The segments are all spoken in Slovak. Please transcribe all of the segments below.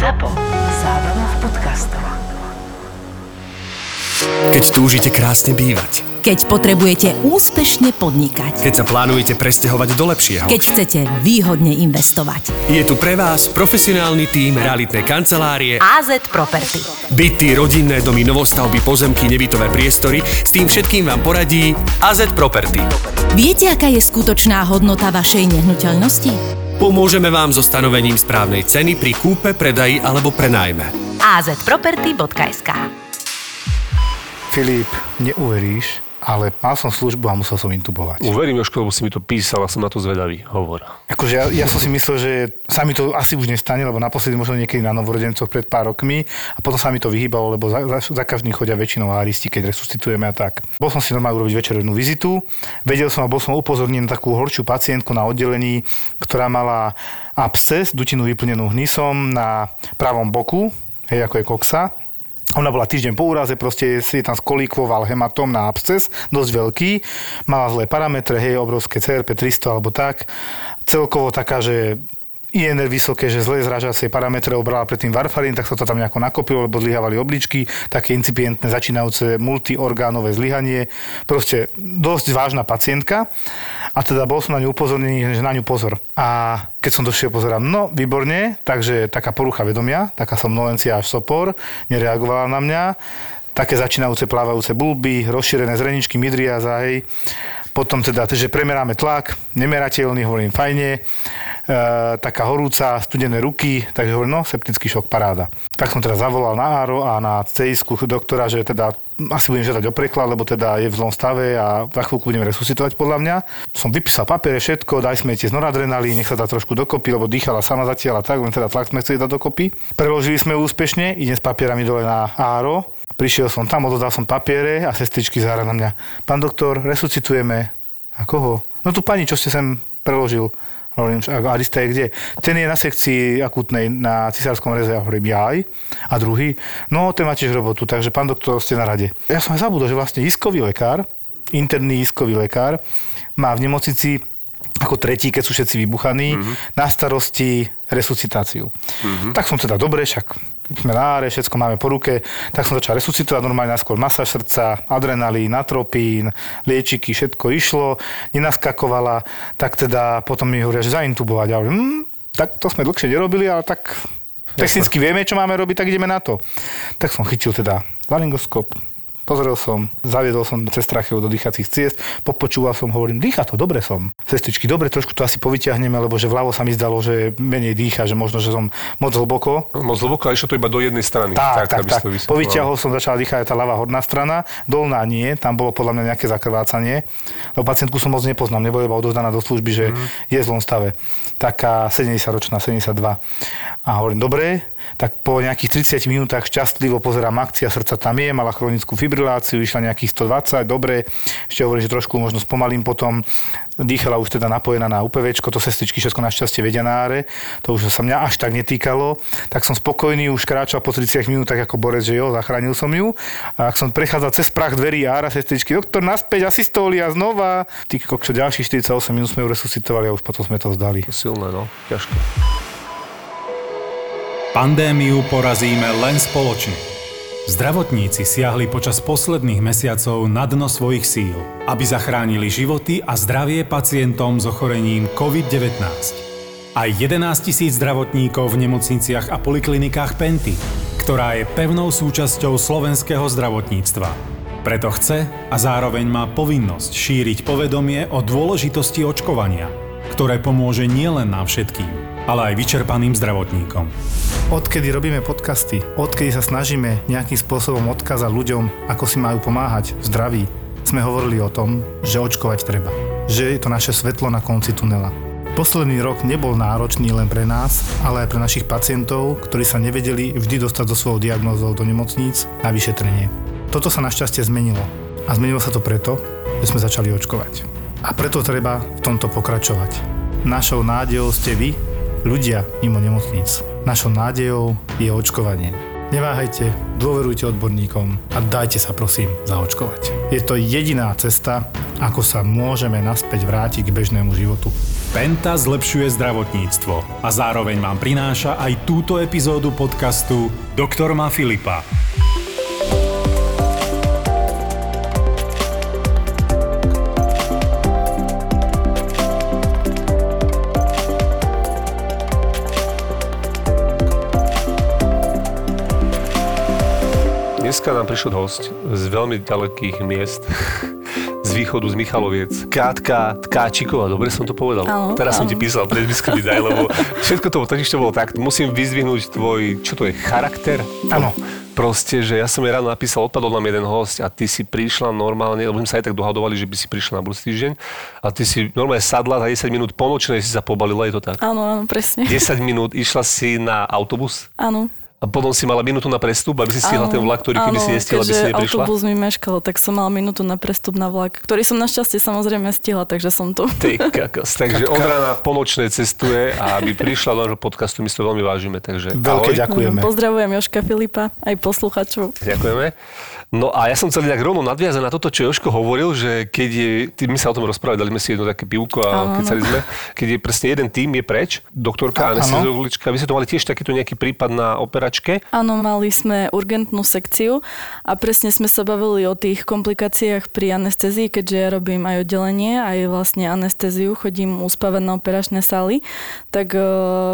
ZAPO. Zábrná v podcastov. Keď túžite krásne bývať. Keď potrebujete úspešne podnikať. Keď sa plánujete presťahovať do lepšieho. Keď chcete výhodne investovať. Je tu pre vás profesionálny tím realitnej kancelárie AZ Property. Byty, rodinné domy, novostavby, pozemky, nebytové priestory. S tým všetkým vám poradí AZ Property. Viete, aká je skutočná hodnota vašej nehnuteľnosti? Pomôžeme vám so stanovením správnej ceny pri kúpe, predaji alebo prenajme. azproperty.sk Filip, neuveríš, ale mal som službu a musel som intubovať. Uverím, Jožko, lebo si mi to písal a som na to zvedavý. Hovor. Akože ja, ja som si myslel, že sa mi to asi už nestane, lebo naposledy možno niekedy na novorodencoch pred pár rokmi a potom sa mi to vyhýbalo, lebo za, za, za každým chodia väčšinou áristi, keď resuscitujeme a tak. Bol som si normálne urobiť večernú vizitu, vedel som a bol som upozornený na takú horšiu pacientku na oddelení, ktorá mala absces, dutinu vyplnenú hnisom na pravom boku, hej, ako je koksa. Ona bola týždeň po úraze, proste si tam skolíkvoval hematom na absces, dosť veľký, mala zlé parametre, hej, obrovské CRP 300 alebo tak. Celkovo taká, že INR vysoké, že zlé zražacie parametre obrala predtým varfarín, tak sa to tam nejako nakopilo, lebo zlyhávali obličky, také incipientné začínajúce multiorgánové zlyhanie. Proste dosť vážna pacientka. A teda bol som na ňu upozornený, že na ňu pozor. A keď som došiel, pozerám, no výborne, takže taká porucha vedomia, taká somnolencia až sopor, nereagovala na mňa, také začínajúce plávajúce bulby, rozšírené zreničky, midriaza, hej. Potom teda, že premeráme tlak, nemerateľný, hovorím, fajne, e, taká horúca, studené ruky, takže hovorím, no, septický šok, paráda. Tak som teda zavolal na Áro a na CISku doktora, že teda asi budem žiadať o preklad, lebo teda je v zlom stave a za chvíľku budeme resuscitovať podľa mňa. Som vypísal papiere, všetko, daj sme tie noradrenalín, nech sa dá trošku dokopy, lebo dýchala sama zatiaľ a tak, len teda tlak sme chceli dať dokopy. Preložili sme úspešne, idem s papierami dole na Áro, Prišiel som tam, odozdal som papiere a sestričky zára na mňa. Pán doktor, resuscitujeme. A koho? No tu pani, čo ste sem preložil. Hovorím, a Arista je kde? Ten je na sekcii akutnej na cisárskom reze. Ja hovorím, jaj. A druhý? No, ten má tiež robotu, takže pán doktor, ste na rade. Ja som aj zabudol, že vlastne iskový lekár, interný iskový lekár, má v nemocnici ako tretí, keď sú všetci vybuchaní, mm-hmm. na starosti resuscitáciu. Mm-hmm. Tak som teda dobre, však sme na áre, všetko máme po ruke, tak som začal resuscitovať normálne najskôr masáž srdca, adrenalín, natropín, liečiky, všetko išlo, nenaskakovala, tak teda potom mi hovoria, že zaintubovať. Ja hovorím, hm, tak to sme dlhšie nerobili, ale tak technicky vieme, čo máme robiť, tak ideme na to. Tak som chytil teda laryngoskop, Pozrel som, zaviedol som cez tracheu do dýchacích ciest, popočúval som, hovorím, dýcha to, dobre som. Sestričky, dobre, trošku to asi povyťahneme, lebo že vľavo sa mi zdalo, že menej dýcha, že možno, že som moc hlboko. Moc hlboko a išlo to iba do jednej strany. Tak, tak, tak. tak. Povyťahol som, začal dýchať tá ľavá horná strana, dolná nie, tam bolo podľa mňa nejaké zakrvácanie, lebo pacientku som moc nepoznám, nebola iba odovzdaná do služby, že mm. je v zlom stave. Taká 70-ročná, 72. A hovorím, dobre, tak po nejakých 30 minútach šťastlivo pozerám akcia, srdca tam je, mala chronickú fibriláciu, išla nejakých 120, dobre, ešte hovorím, že trošku možno spomalím potom, dýchala už teda napojená na UPV, to sestričky všetko našťastie vedia na áre, to už sa mňa až tak netýkalo, tak som spokojný, už kráčal po 30 minútach ako borec, že jo, zachránil som ju. A ak som prechádzal cez prach dverí ára, sestričky, doktor, naspäť, asistólia, znova. Ty kokšo, ďalších 48 minút sme ju resuscitovali a už potom sme to vzdali. Silné, no, ťažké. Pandémiu porazíme len spoločne. Zdravotníci siahli počas posledných mesiacov na dno svojich síl, aby zachránili životy a zdravie pacientom s ochorením COVID-19. Aj 11 tisíc zdravotníkov v nemocniciach a poliklinikách Penty, ktorá je pevnou súčasťou slovenského zdravotníctva. Preto chce a zároveň má povinnosť šíriť povedomie o dôležitosti očkovania, ktoré pomôže nielen nám všetkým, ale aj vyčerpaným zdravotníkom. Odkedy robíme podcasty, odkedy sa snažíme nejakým spôsobom odkázať ľuďom, ako si majú pomáhať v zdraví, sme hovorili o tom, že očkovať treba. Že je to naše svetlo na konci tunela. Posledný rok nebol náročný len pre nás, ale aj pre našich pacientov, ktorí sa nevedeli vždy dostať so svojou diagnózou do nemocníc na vyšetrenie. Toto sa našťastie zmenilo. A zmenilo sa to preto, že sme začali očkovať. A preto treba v tomto pokračovať. Našou nádejou ste vy, ľudia mimo nemocníc. Našou nádejou je očkovanie. Neváhajte, dôverujte odborníkom a dajte sa prosím zaočkovať. Je to jediná cesta, ako sa môžeme naspäť vrátiť k bežnému životu. Penta zlepšuje zdravotníctvo a zároveň vám prináša aj túto epizódu podcastu Doktor má Filipa. Dneska nám prišiel host z veľmi ďalekých miest. Z východu, z Michaloviec. Kátka Tkáčiková, dobre som to povedal. Áno, Teraz som áno. ti písal priezvisko mi daj, lebo všetko to, totiž to bolo tak. Musím vyzvihnúť tvoj, čo to je, charakter? Áno. Proste, že ja som jej ráno napísal, odpadol nám jeden host a ty si prišla normálne, lebo sme sa aj tak dohadovali, že by si prišla na budúci týždeň a ty si normálne sadla za 10 minút po nočnej si sa pobalila, je to tak? Áno, áno, presne. 10 minút išla si na autobus Áno. A potom si mala minútu na prestup, aby si stihla áno, ten vlak, ktorý keby si nestihla, aby si neprišla. autobus mi meškal, tak som mala minútu na prestup na vlak, ktorý som našťastie samozrejme stihla, takže som tu. Ty kakos. Takže od rána po nočnej cestuje a aby prišla do nášho podcastu, my si to veľmi vážime. Takže Veľké ahoj. ďakujeme. Pozdravujem Joška Filipa, aj posluchačov. Ďakujeme. No a ja som chcel tak rovno nadviazať na toto, čo Joško hovoril, že keď je, my sa o tom rozprávali, dali sme si jedno také pivko a kecali sme, keď je presne jeden tým je preč, doktorka Áno. anesteziologička, vy ste to mali tiež takýto nejaký prípad na operačke. Áno, mali sme urgentnú sekciu a presne sme sa bavili o tých komplikáciách pri anestezii, keďže ja robím aj oddelenie, aj vlastne anestéziu, chodím uspávať na operačné sály, tak e,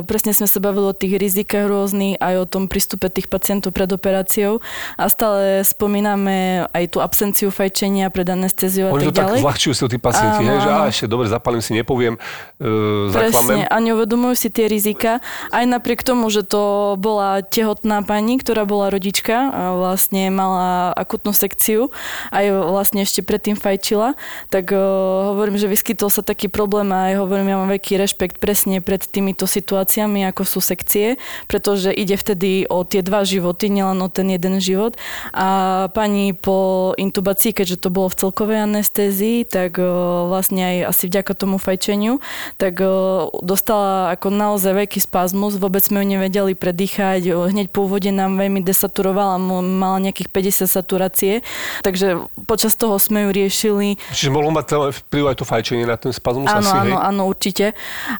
presne sme sa bavili o tých rizikách rôznych, aj o tom prístupe tých pacientov pred operáciou a stále spomíname aj tú absenciu fajčenia pred anesteziou a Oni to tak tak ďalej. zľahčujú si to tí pacienti, Áno, hej, že á, ešte dobre, zapalím si, nepoviem, e, Presne, a neuvedomujú si tie rizika. Aj napriek tomu, že to bola tehotná pani, ktorá bola rodička a vlastne mala akutnú sekciu, aj vlastne ešte predtým fajčila, tak uh, hovorím, že vyskytol sa taký problém a aj hovorím, ja mám veľký rešpekt presne pred týmito situáciami, ako sú sekcie, pretože ide vtedy o tie dva životy, nielen o ten jeden život. A pani po intubácii, keďže to bolo v celkovej anestézii, tak uh, vlastne aj asi vďaka tomu fajčeniu, tak uh, dostala ako naozaj veľký spazmus, vôbec sme ju nevedeli predýchať, uh, hneď po úvode nám veľmi desaturovala, mala nejakých 50 saturácie, takže počas toho sme ju riešili. Čiže mohlo mať vplyv aj to fajčenie na ten spazmus Áno, asi, hej? áno, áno, určite.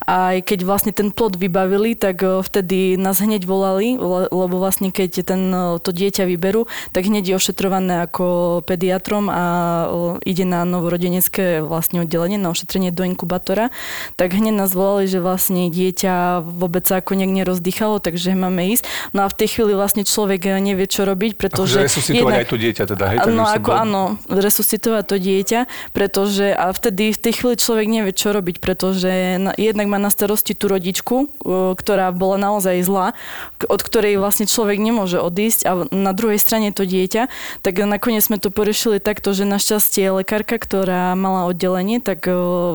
Aj keď vlastne ten plod vybavili, tak vtedy nás hneď volali, le- lebo vlastne keď ten, to dieťa vyberú, tak hneď je ošetrované ako pediatrom a ide na novorodenecké vlastne oddelenie, na ošetrenie do inkubátora, tak hneď nás volali, že vlastne dieťa vôbec sa ako nejak nerozdychalo, takže máme ísť. No a v tej chvíli vlastne človek eh, nevie, čo robiť, pretože... Akože resuscitovať aj to dieťa teda, hej? No ako bol- áno, resuscitovať to dieťa, pretože a vtedy v tej chvíli človek nevie, čo robiť, pretože na, jednak má na starosti tú rodičku, o, ktorá bola naozaj zlá, od ktorej vlastne človek nemôže odísť a na druhej strane to dieťa, tak nakoniec sme to porešili takto, že našťastie lekárka, ktorá mala oddelenie, tak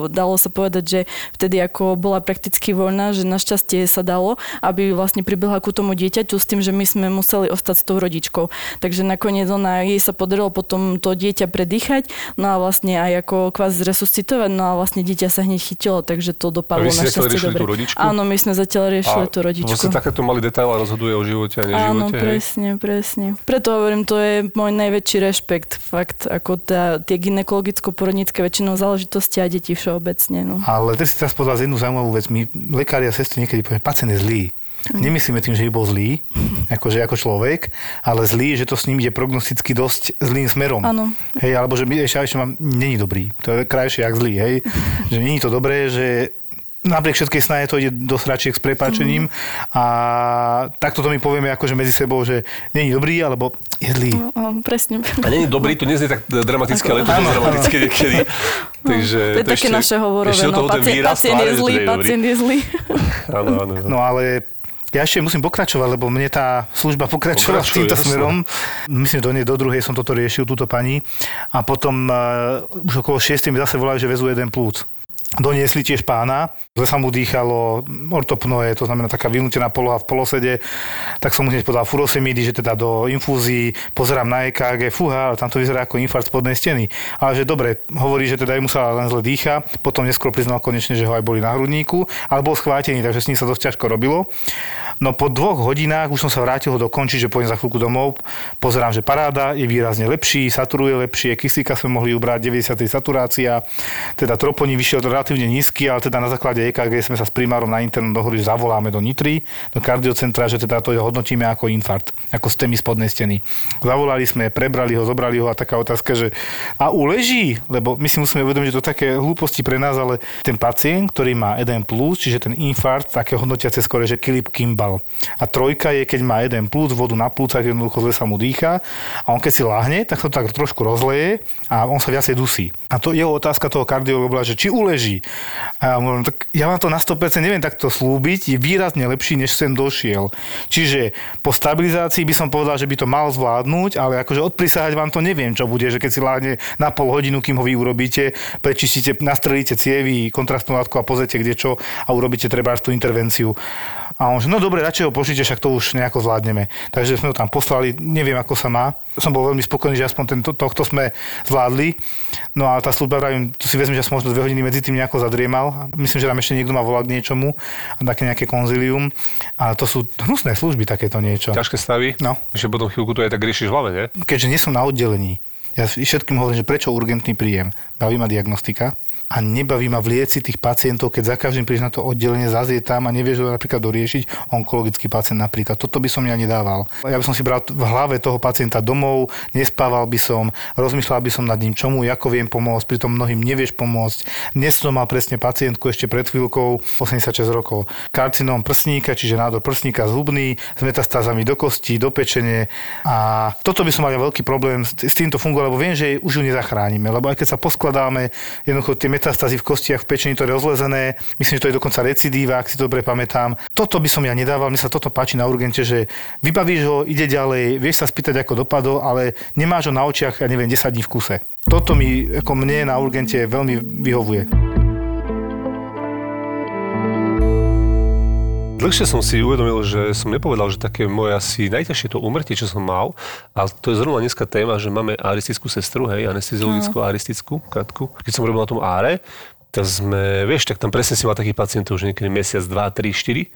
dalo sa povedať, že vtedy ako bola prakticky voľná, že našťastie sa dalo, aby vlastne pribehla ku tomu dieťaťu s tým, že my sme museli ostať s tou rodičkou. Takže nakoniec ona, jej sa podarilo potom to dieťa predýchať, no a vlastne aj ako kvázi zresuscitovať, no a vlastne dieťa sa hneď chytilo, takže to A dopadlo riešili dobre. tú rodičku? Áno, my sme zatiaľ riešili tú rodičku. Vlastne takéto malý detail a rozhoduje o živote a Áno, neživote, hej? presne, presne. Preto hovorím, to je môj najväčší rešpekt, fakt, ako tá, tie ginekologicko-porodnícke väčšinou záležitosti a deti všeobecne. No. Ale ty si teraz povedal jednu zaujímavú vec. My, lekári a sestry, niekedy poviem, pacient je zlý. Nemyslíme tým, že by bol zlý, akože ako človek, ale zlý, že to s ním ide prognosticky dosť zlým smerom. Áno. Hej, alebo že ešte, ešte mám, není dobrý. To je krajšie jak zlý, hej. že není to dobré, že napriek všetkej snahe to ide do sračiek s prepáčením a takto to my povieme akože medzi sebou, že není dobrý, alebo je zlý. O, presne. A nie je dobrý, to neznie tak dramaticky, ale je to dosť dramatické niekedy. Takže To je také naše hovorové, ešte no, pacient, výraz pacient je to zlý, je pacient je zlý. Áno, áno. No ale ja ešte musím pokračovať, lebo mne tá služba pokračovala Pokračuj, týmto jasné. smerom. Myslím, do, nej, do druhej som toto riešil, túto pani. A potom uh, už okolo 6 mi zase volajú, že vezú jeden plúc. Doniesli tiež pána, zle sa mu dýchalo, ortopnoje, to znamená taká vynútená poloha v polosede, tak som mu hneď podal furosemidy, že teda do infúzií, pozerám na EKG, fúha, ale tam to vyzerá ako infarkt spodnej steny. Ale že dobre, hovorí, že teda mu sa len zle dýcha, potom neskôr priznal konečne, že ho aj boli na hrudníku, ale bol schvátený, takže s ním sa dosť ťažko robilo. No po dvoch hodinách už som sa vrátil ho dokončiť, že pôjdem za chvíľku domov. Pozerám, že paráda je výrazne lepší, saturuje lepšie, kyslíka sme mohli ubrať, 90. saturácia, teda troponín vyšiel relatívne nízky, ale teda na základe EKG sme sa s primárom na internom dohodli, že zavoláme do Nitry, do kardiocentra, že teda to hodnotíme ako infarkt, ako stémy spodnej steny. Zavolali sme, prebrali ho, zobrali ho a taká otázka, že a uleží, lebo my si musíme uvedomiť, že to také hlúposti pre nás, ale ten pacient, ktorý má eden plus, čiže ten infarkt, také hodnotiace skore, že Kilip Kimball. A trojka je, keď má jeden plus, vodu na plúcach, jednoducho zle sa mu dýcha a on keď si lahne, tak sa to tak trošku rozleje a on sa viacej dusí. A to jeho otázka toho kardiologa bola, že či uleží. A ja, hovorím, tak ja vám to na 100% neviem takto slúbiť, je výrazne lepší, než sem došiel. Čiže po stabilizácii by som povedal, že by to mal zvládnuť, ale akože odprisahať vám to neviem, čo bude, že keď si láhne na pol hodinu, kým ho vy urobíte, prečistíte, nastrelíte cievy, kontrastnú látku a pozrite kde čo a urobíte treba tú intervenciu. A on že, no dobre, radšej ho pošlite, však to už nejako zvládneme. Takže sme ho tam poslali, neviem, ako sa má. Som bol veľmi spokojný, že aspoň tento, tohto sme zvládli. No a tá služba, vravím, tu si vezme, že som možno dve hodiny medzi tým nejako zadriemal. Myslím, že tam ešte niekto má volať k niečomu, také nejaké konzilium. A to sú hnusné služby, takéto niečo. Ťažké stavy? No. Že potom chvíľku to aj tak riešiš v hlave, nie? Keďže nie som na oddelení, ja všetkým hovorím, že prečo urgentný príjem? Baví ma diagnostika a nebaví ma vlieť si tých pacientov, keď za každým prídeš na to oddelenie, zazie tam a nevieš ho napríklad doriešiť, onkologický pacient napríklad. Toto by som ja nedával. Ja by som si bral v hlave toho pacienta domov, nespával by som, rozmýšľal by som nad ním, čomu, ako viem pomôcť, pritom mnohým nevieš pomôcť. Dnes som mal presne pacientku ešte pred chvíľkou, 86 rokov, karcinom prsníka, čiže nádor prsníka zhubný, s metastázami do kosti, do pečenie a toto by som mal veľký problém s týmto funguje, lebo viem, že už ju nezachránime, lebo aj keď sa poskladáme, jednoducho tie metastázy v kostiach, v pečení, to je rozlezené. Myslím, že to je dokonca recidíva, ak si to dobre pamätám. Toto by som ja nedával, mne sa toto páči na urgente, že vybavíš ho, ide ďalej, vieš sa spýtať, ako dopadol, ale nemáš ho na očiach, ja neviem, 10 dní v kuse. Toto mi, ako mne na urgente veľmi vyhovuje. Dlhšie som si uvedomil, že som nepovedal, že také moje asi najťažšie to umrtie, čo som mal. A to je zrovna dneska téma, že máme aristickú sestru, hej, anesteziologickú no. aristickú krátku. Keď som robil na tom áre, tak sme, vieš, tak tam presne si mal takých pacientov, že niekedy mesiac, dva, tri, štyri.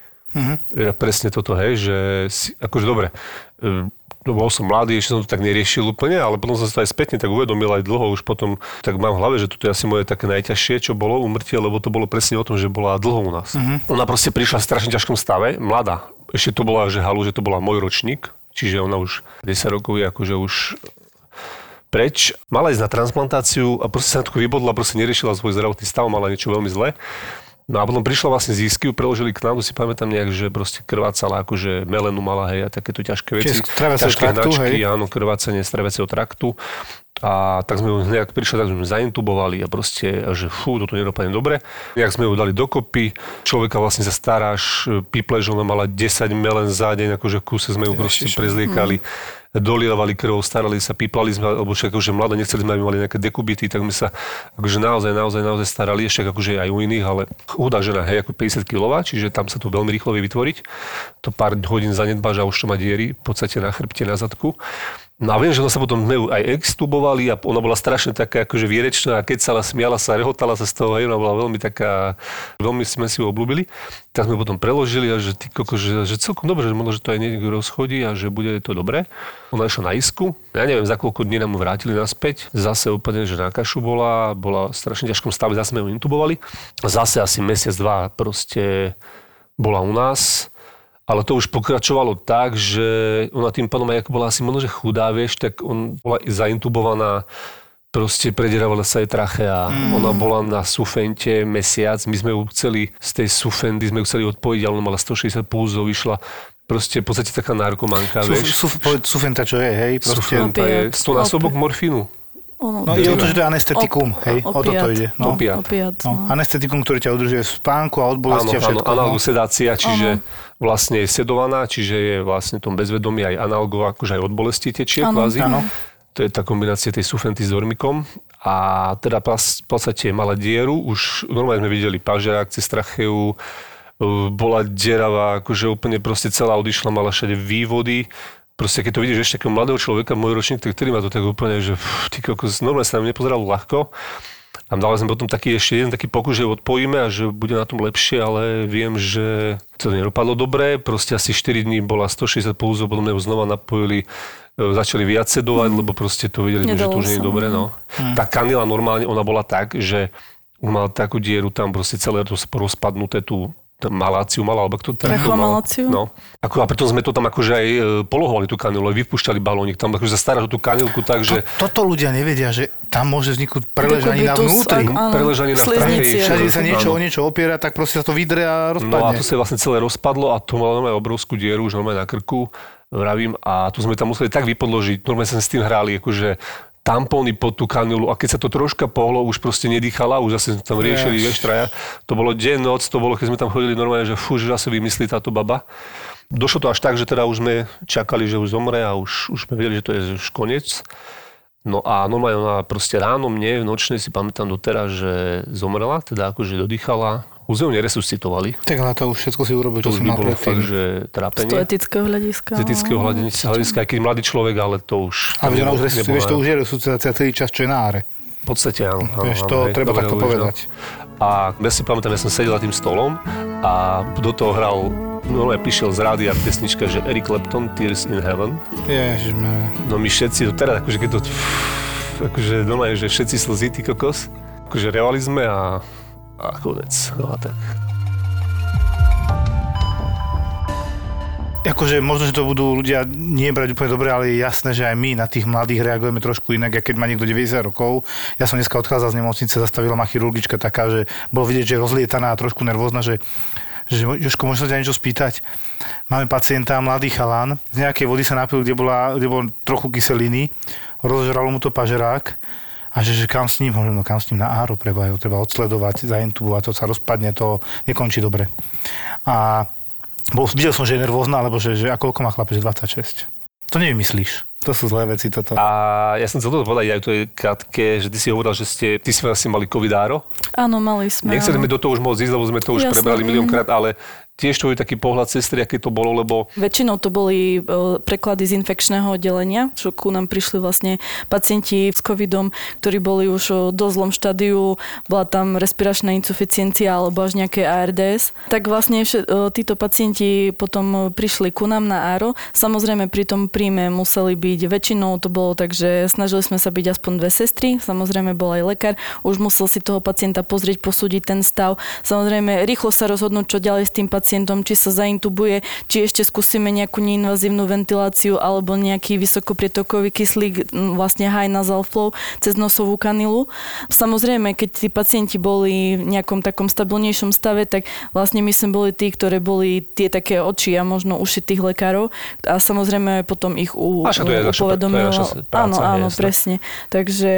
Ja presne toto, hej, že si, akože dobre, no bol som mladý, ešte som to tak neriešil úplne, ale potom som sa aj spätne tak uvedomil aj dlho už potom, tak mám v hlave, že toto je asi moje také najťažšie, čo bolo umrtie, lebo to bolo presne o tom, že bola dlho u nás. Mm-hmm. Ona proste prišla v strašne ťažkom stave, mladá. Ešte to bola, že halu, že to bola môj ročník, čiže ona už 10 rokov je akože už preč. Mala ísť na transplantáciu a proste sa na to vybodla, proste neriešila svoj zdravotný stav, mala niečo veľmi zlé. No a potom prišla vlastne z Isky, preložili k nám, si pamätám nejak, že proste krvácala, akože melenu mala, hej, a takéto ťažké veci. Čiže ťažké traktu, hnačky, hej? áno, krvácanie z traviaceho traktu. A tak sme ju nejak prišli, tak sme ju zaintubovali a proste, a že fú, toto nedopadne dobre. Nejak sme ju dali dokopy, človeka vlastne sa staráš, piplež, ona mala 10 melen za deň, akože v kúse sme ju proste prezliekali. Mm dolievali krv, starali sa, píplali sme, alebo však akože mladé nechceli sme, aby mali nejaké dekubity, tak my sa akože naozaj, naozaj, naozaj starali, ešte akože aj u iných, ale chudá žena, hej, ako 50 kg, čiže tam sa to veľmi rýchlo vie vytvoriť. To pár hodín zanedbáš a už to má diery v podstate na chrbte, na zadku. No a viem, že ona sa potom aj extubovali a ona bola strašne taká akože vierečná a keď sa smiala sa, rehotala sa z toho, hej, ona bola veľmi taká, veľmi sme si ju obľúbili. Tak sme potom preložili a že, ty koko, že, že celkom dobre, že možno, že to aj niekto rozchodí a že bude to dobré. Ona išla na isku, ja neviem, za koľko dní nám vrátili naspäť. Zase úplne, že na kašu bola, bola v strašne ťažkom stave, zase sme ju intubovali. Zase asi mesiac, dva proste bola u nás ale to už pokračovalo tak, že ona tým pádom, aj ako bola asi možno, že chudá, vieš, tak on bola zaintubovaná proste predierávala sa jej trachea. Mm. Ona bola na sufente mesiac, my sme ju chceli z tej sufendy, sme ju chceli odpojiť, ale ona mala 160 pulzov, vyšla proste v podstate taká narkomanka, Suf, vieš. Suf, sufenta čo je, hej? Proste. Sufenta je 100 násobok morfínu. Ono, no ide o to, že to je anestetikum, op, hej, opiat, o toto ide. No. Opiat. No. No. Anestetikum, ktorý ťa udržuje v spánku a od bolesti a všetko. Áno, áno, sedácia, čiže áno. Vlastne je sedovaná, čiže je vlastne v tom bezvedomí aj analgo, akože aj od bolesti tečie áno, kvázi. Áno. To je tá kombinácia tej sufenty s dormikom. A teda v podstate mala dieru, už normálne sme videli pažerák cez tracheu, e, bola deravá, akože úplne proste celá odišla, mala všade vývody proste keď to vidíš ešte takého mladého človeka, môj ročník, tak ktorý má to tak úplne, že pff, ty kokos, normálne sa na mňa nepozeral ľahko. A dali sme potom taký ešte jeden taký pokus, že odpojíme a že bude na tom lepšie, ale viem, že to nedopadlo dobre. Proste asi 4 dní bola 160 pulzov, potom ho znova napojili e, začali viac sedovať, lebo proste to videli, sme, že to už nie je dobre. No. Tá kanila normálne, ona bola tak, že mala takú dieru tam proste celé to rozpadnuté tú maláciu mala, alebo kto tam Trachomaláciu? No. Ako, a preto sme to tam akože aj e, polohovali tú kanilu, aj vypúšťali balónik tam, akože o tú kanilku tak, že Toto ľudia nevedia, že tam môže vzniknúť preležanina Dekobitus, vnútri. Preležanina v Sliznici, trachei. Všade sa niečo o niečo opiera, tak proste sa to vydre a No a rozpadne. to sa vlastne celé rozpadlo a to malo normálne obrovskú dieru už normálne na krku, vravím, a tu sme tam museli tak vypodložiť, normálne sme s tým hrali, akože tampóny pod tú kanilu a keď sa to troška pohlo, už proste nedýchala, už zase sme tam riešili, vieš, traja. To bolo deň, noc, to bolo, keď sme tam chodili normálne, že fú, že zase vymyslí táto baba. Došlo to až tak, že teda už sme čakali, že už zomre a už, už sme vedeli, že to je už koniec. No a normálne ona proste ráno mne, v nočnej si pamätám doteraz, že zomrela, teda akože dodýchala. Už ju neresuscitovali. Tak ale to už všetko si urobil, To čo už by bolo fakt, že Z trápenie. etického hľadiska. Z etického no, hľadiska, hľadiska, aj keď mladý človek, ale to už... A ona už, nebolo- vieš, to už je resuscitácia celý čas, čo je na áre. V podstate áno. áno, Vieš, áno, to hej, treba dobre takto hovoríš, povedať. No. A ja si pamätám, ja som sedel za tým stolom a do toho hral, no ja prišiel z rádia pesnička, že Eric Clapton, Tears in Heaven. Ježišme. No my všetci, to teraz akože keď to, akože normálne, že všetci slzy, ty kokos, akože reali sme a, a konec. No a tak. Akože možno, že to budú ľudia nie brať úplne dobre, ale je jasné, že aj my na tých mladých reagujeme trošku inak, ako keď má niekto 90 rokov. Ja som dneska odchádzal z nemocnice, zastavila ma chirurgička taká, že bolo vidieť, že je rozlietaná a trošku nervózna, že že Jožko, môžem sa ťa niečo spýtať? Máme pacienta, mladý chalán, z nejakej vody sa napil, kde, bola, kde bol trochu kyseliny, rozžralo mu to pažerák a že, že kam s ním, hovorím, no kam s ním na áro, treba ho treba odsledovať, zaintubovať, to sa rozpadne, to nekončí dobre. A bol, videl som, že je nervózna, alebo že, že a koľko má chlapec, že 26. To nevymyslíš. To sú zlé veci toto. A ja som chcel toto povedať aj to je krátke, že ty si hovoril, že ste, ty si vlastne mali covidáro. Áno, mali sme. Sme do toho už môcť ísť, lebo sme to už Jasné, prebrali miliónkrát, ale tiež to je taký pohľad sestry, aké to bolo, lebo Väčšinou to boli e, preklady z infekčného oddelenia, čo ku nám prišli vlastne pacienti s covidom, ktorí boli už v dosť štádiu, bola tam respiračná insuficiencia alebo až nejaké ARDS. Tak vlastne e, títo pacienti potom prišli ku nám na ARO. Samozrejme pri tom príjme museli byť, väčšinou to bolo tak, že snažili sme sa byť aspoň dve sestry, samozrejme bol aj lekár, už musel si toho pacienta pozrieť, posúdiť ten stav. Samozrejme rýchlo sa rozhodnúť, čo ďalej s tým pacientom, či sa zaintubuje, či ešte skúsime nejakú neinvazívnu ventiláciu alebo nejaký vysokoprietokový kyslík, vlastne high nasal flow cez nosovú kanilu. Samozrejme, keď tí pacienti boli v nejakom takom stabilnejšom stave, tak vlastne my sme boli tí, ktoré boli tie také oči a možno uši tých lekárov a samozrejme potom ich u, A však to je naša- upovedomilo. to je naša práca, áno, je áno, jasné. presne. Takže,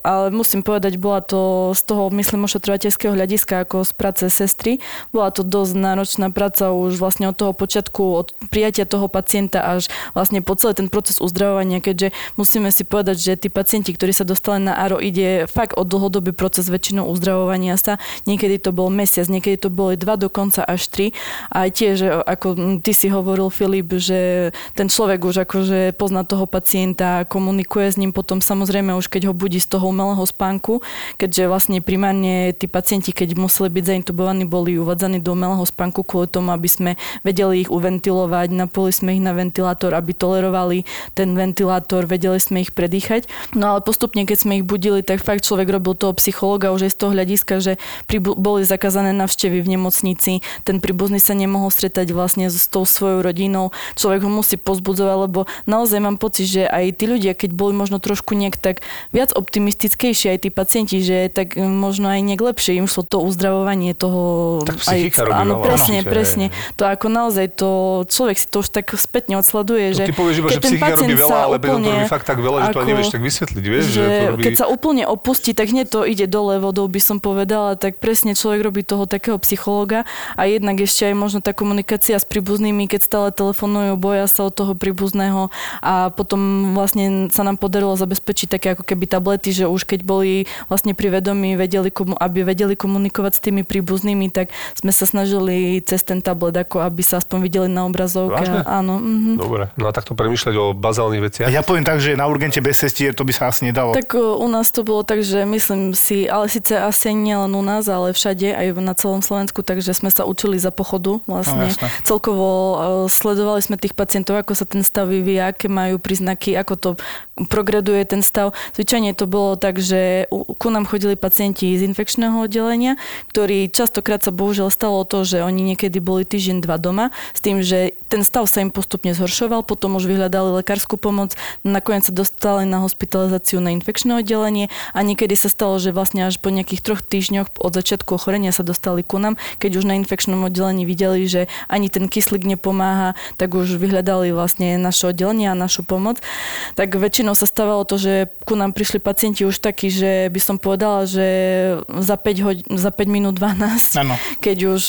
ale musím povedať, bola to z toho, myslím, ošetrovateľského hľadiska ako z práce sestry, bola to dosť náročná práca už vlastne od toho počiatku, od prijatia toho pacienta až vlastne po celý ten proces uzdravovania, keďže musíme si povedať, že tí pacienti, ktorí sa dostali na ARO, ide fakt o dlhodobý proces väčšinou uzdravovania sa. Niekedy to bol mesiac, niekedy to boli dva, dokonca až tri. A tiež, ako ty si hovoril, Filip, že ten človek už akože pozná toho pacienta, komunikuje s ním potom samozrejme už keď ho budí z toho umelého spánku, keďže vlastne primárne tí pacienti, keď museli byť zaintubovaní, boli uvádzaní do umelého spánku kvôli tomu, aby sme vedeli ich uventilovať, napojili sme ich na ventilátor, aby tolerovali ten ventilátor, vedeli sme ich predýchať. No ale postupne, keď sme ich budili, tak fakt človek robil toho psychologa už aj z toho hľadiska, že pribu- boli zakázané navštevy v nemocnici, ten príbuzný sa nemohol stretať vlastne s tou svojou rodinou, človek ho musí pozbudzovať, lebo naozaj mám pocit, že aj tí ľudia, keď boli možno trošku nejak tak viac optimistickejší, aj tí pacienti, že tak možno aj nejak lepšie im šlo to uzdravovanie toho... Tak psychika robí áno, presne, určite, presne. To ako naozaj to, človek si to už tak spätne odsleduje, že ty povieš iba, že psychika robí veľa, ale to úplne robí fakt tak veľa, že to ani nevieš tak vysvetliť, vieš, že, že to robí... keď sa úplne opustí, tak hneď to ide dole vodou, by som povedala, tak presne človek robí toho takého psychológa a jednak ešte aj možno tá komunikácia s príbuznými, keď stále telefonujú, boja sa od toho príbuzného a potom vlastne sa nám podarilo zabezpečiť také ako keby tablety, že už keď boli vlastne pri vedomí, vedeli, aby vedeli komunikovať s tými príbuznými, tak sme sa snažili dávali cez ten tablet, ako aby sa aspoň videli na obrazovke. Vážne? Áno. Mhm. Dobre, no a takto premýšľať o bazálnych veciach. Ja poviem tak, že na urgente bez cestier to by sa asi nedalo. Tak uh, u nás to bolo tak, že myslím si, ale síce asi nie len u nás, ale všade, aj na celom Slovensku, takže sme sa učili za pochodu vlastne. No. Celkovo uh, sledovali sme tých pacientov, ako sa ten stav vyvíja, aké majú príznaky, ako to progreduje ten stav. Zvyčajne to bolo tak, že ku nám chodili pacienti z infekčného oddelenia, ktorí častokrát sa bohužiaľ stalo to, že oni niekedy boli týždeň, dva doma, s tým, že ten stav sa im postupne zhoršoval, potom už vyhľadali lekárskú pomoc, nakoniec sa dostali na hospitalizáciu na infekčné oddelenie a niekedy sa stalo, že vlastne až po nejakých troch týždňoch od začiatku ochorenia sa dostali ku nám, keď už na infekčnom oddelení videli, že ani ten kyslík nepomáha, tak už vyhľadali vlastne naše oddelenie a našu pomoc. Tak väčšinou sa stávalo to, že ku nám prišli pacienti už takí, že by som povedala, že za 5, hod- za 5 minút 12, Áno. keď už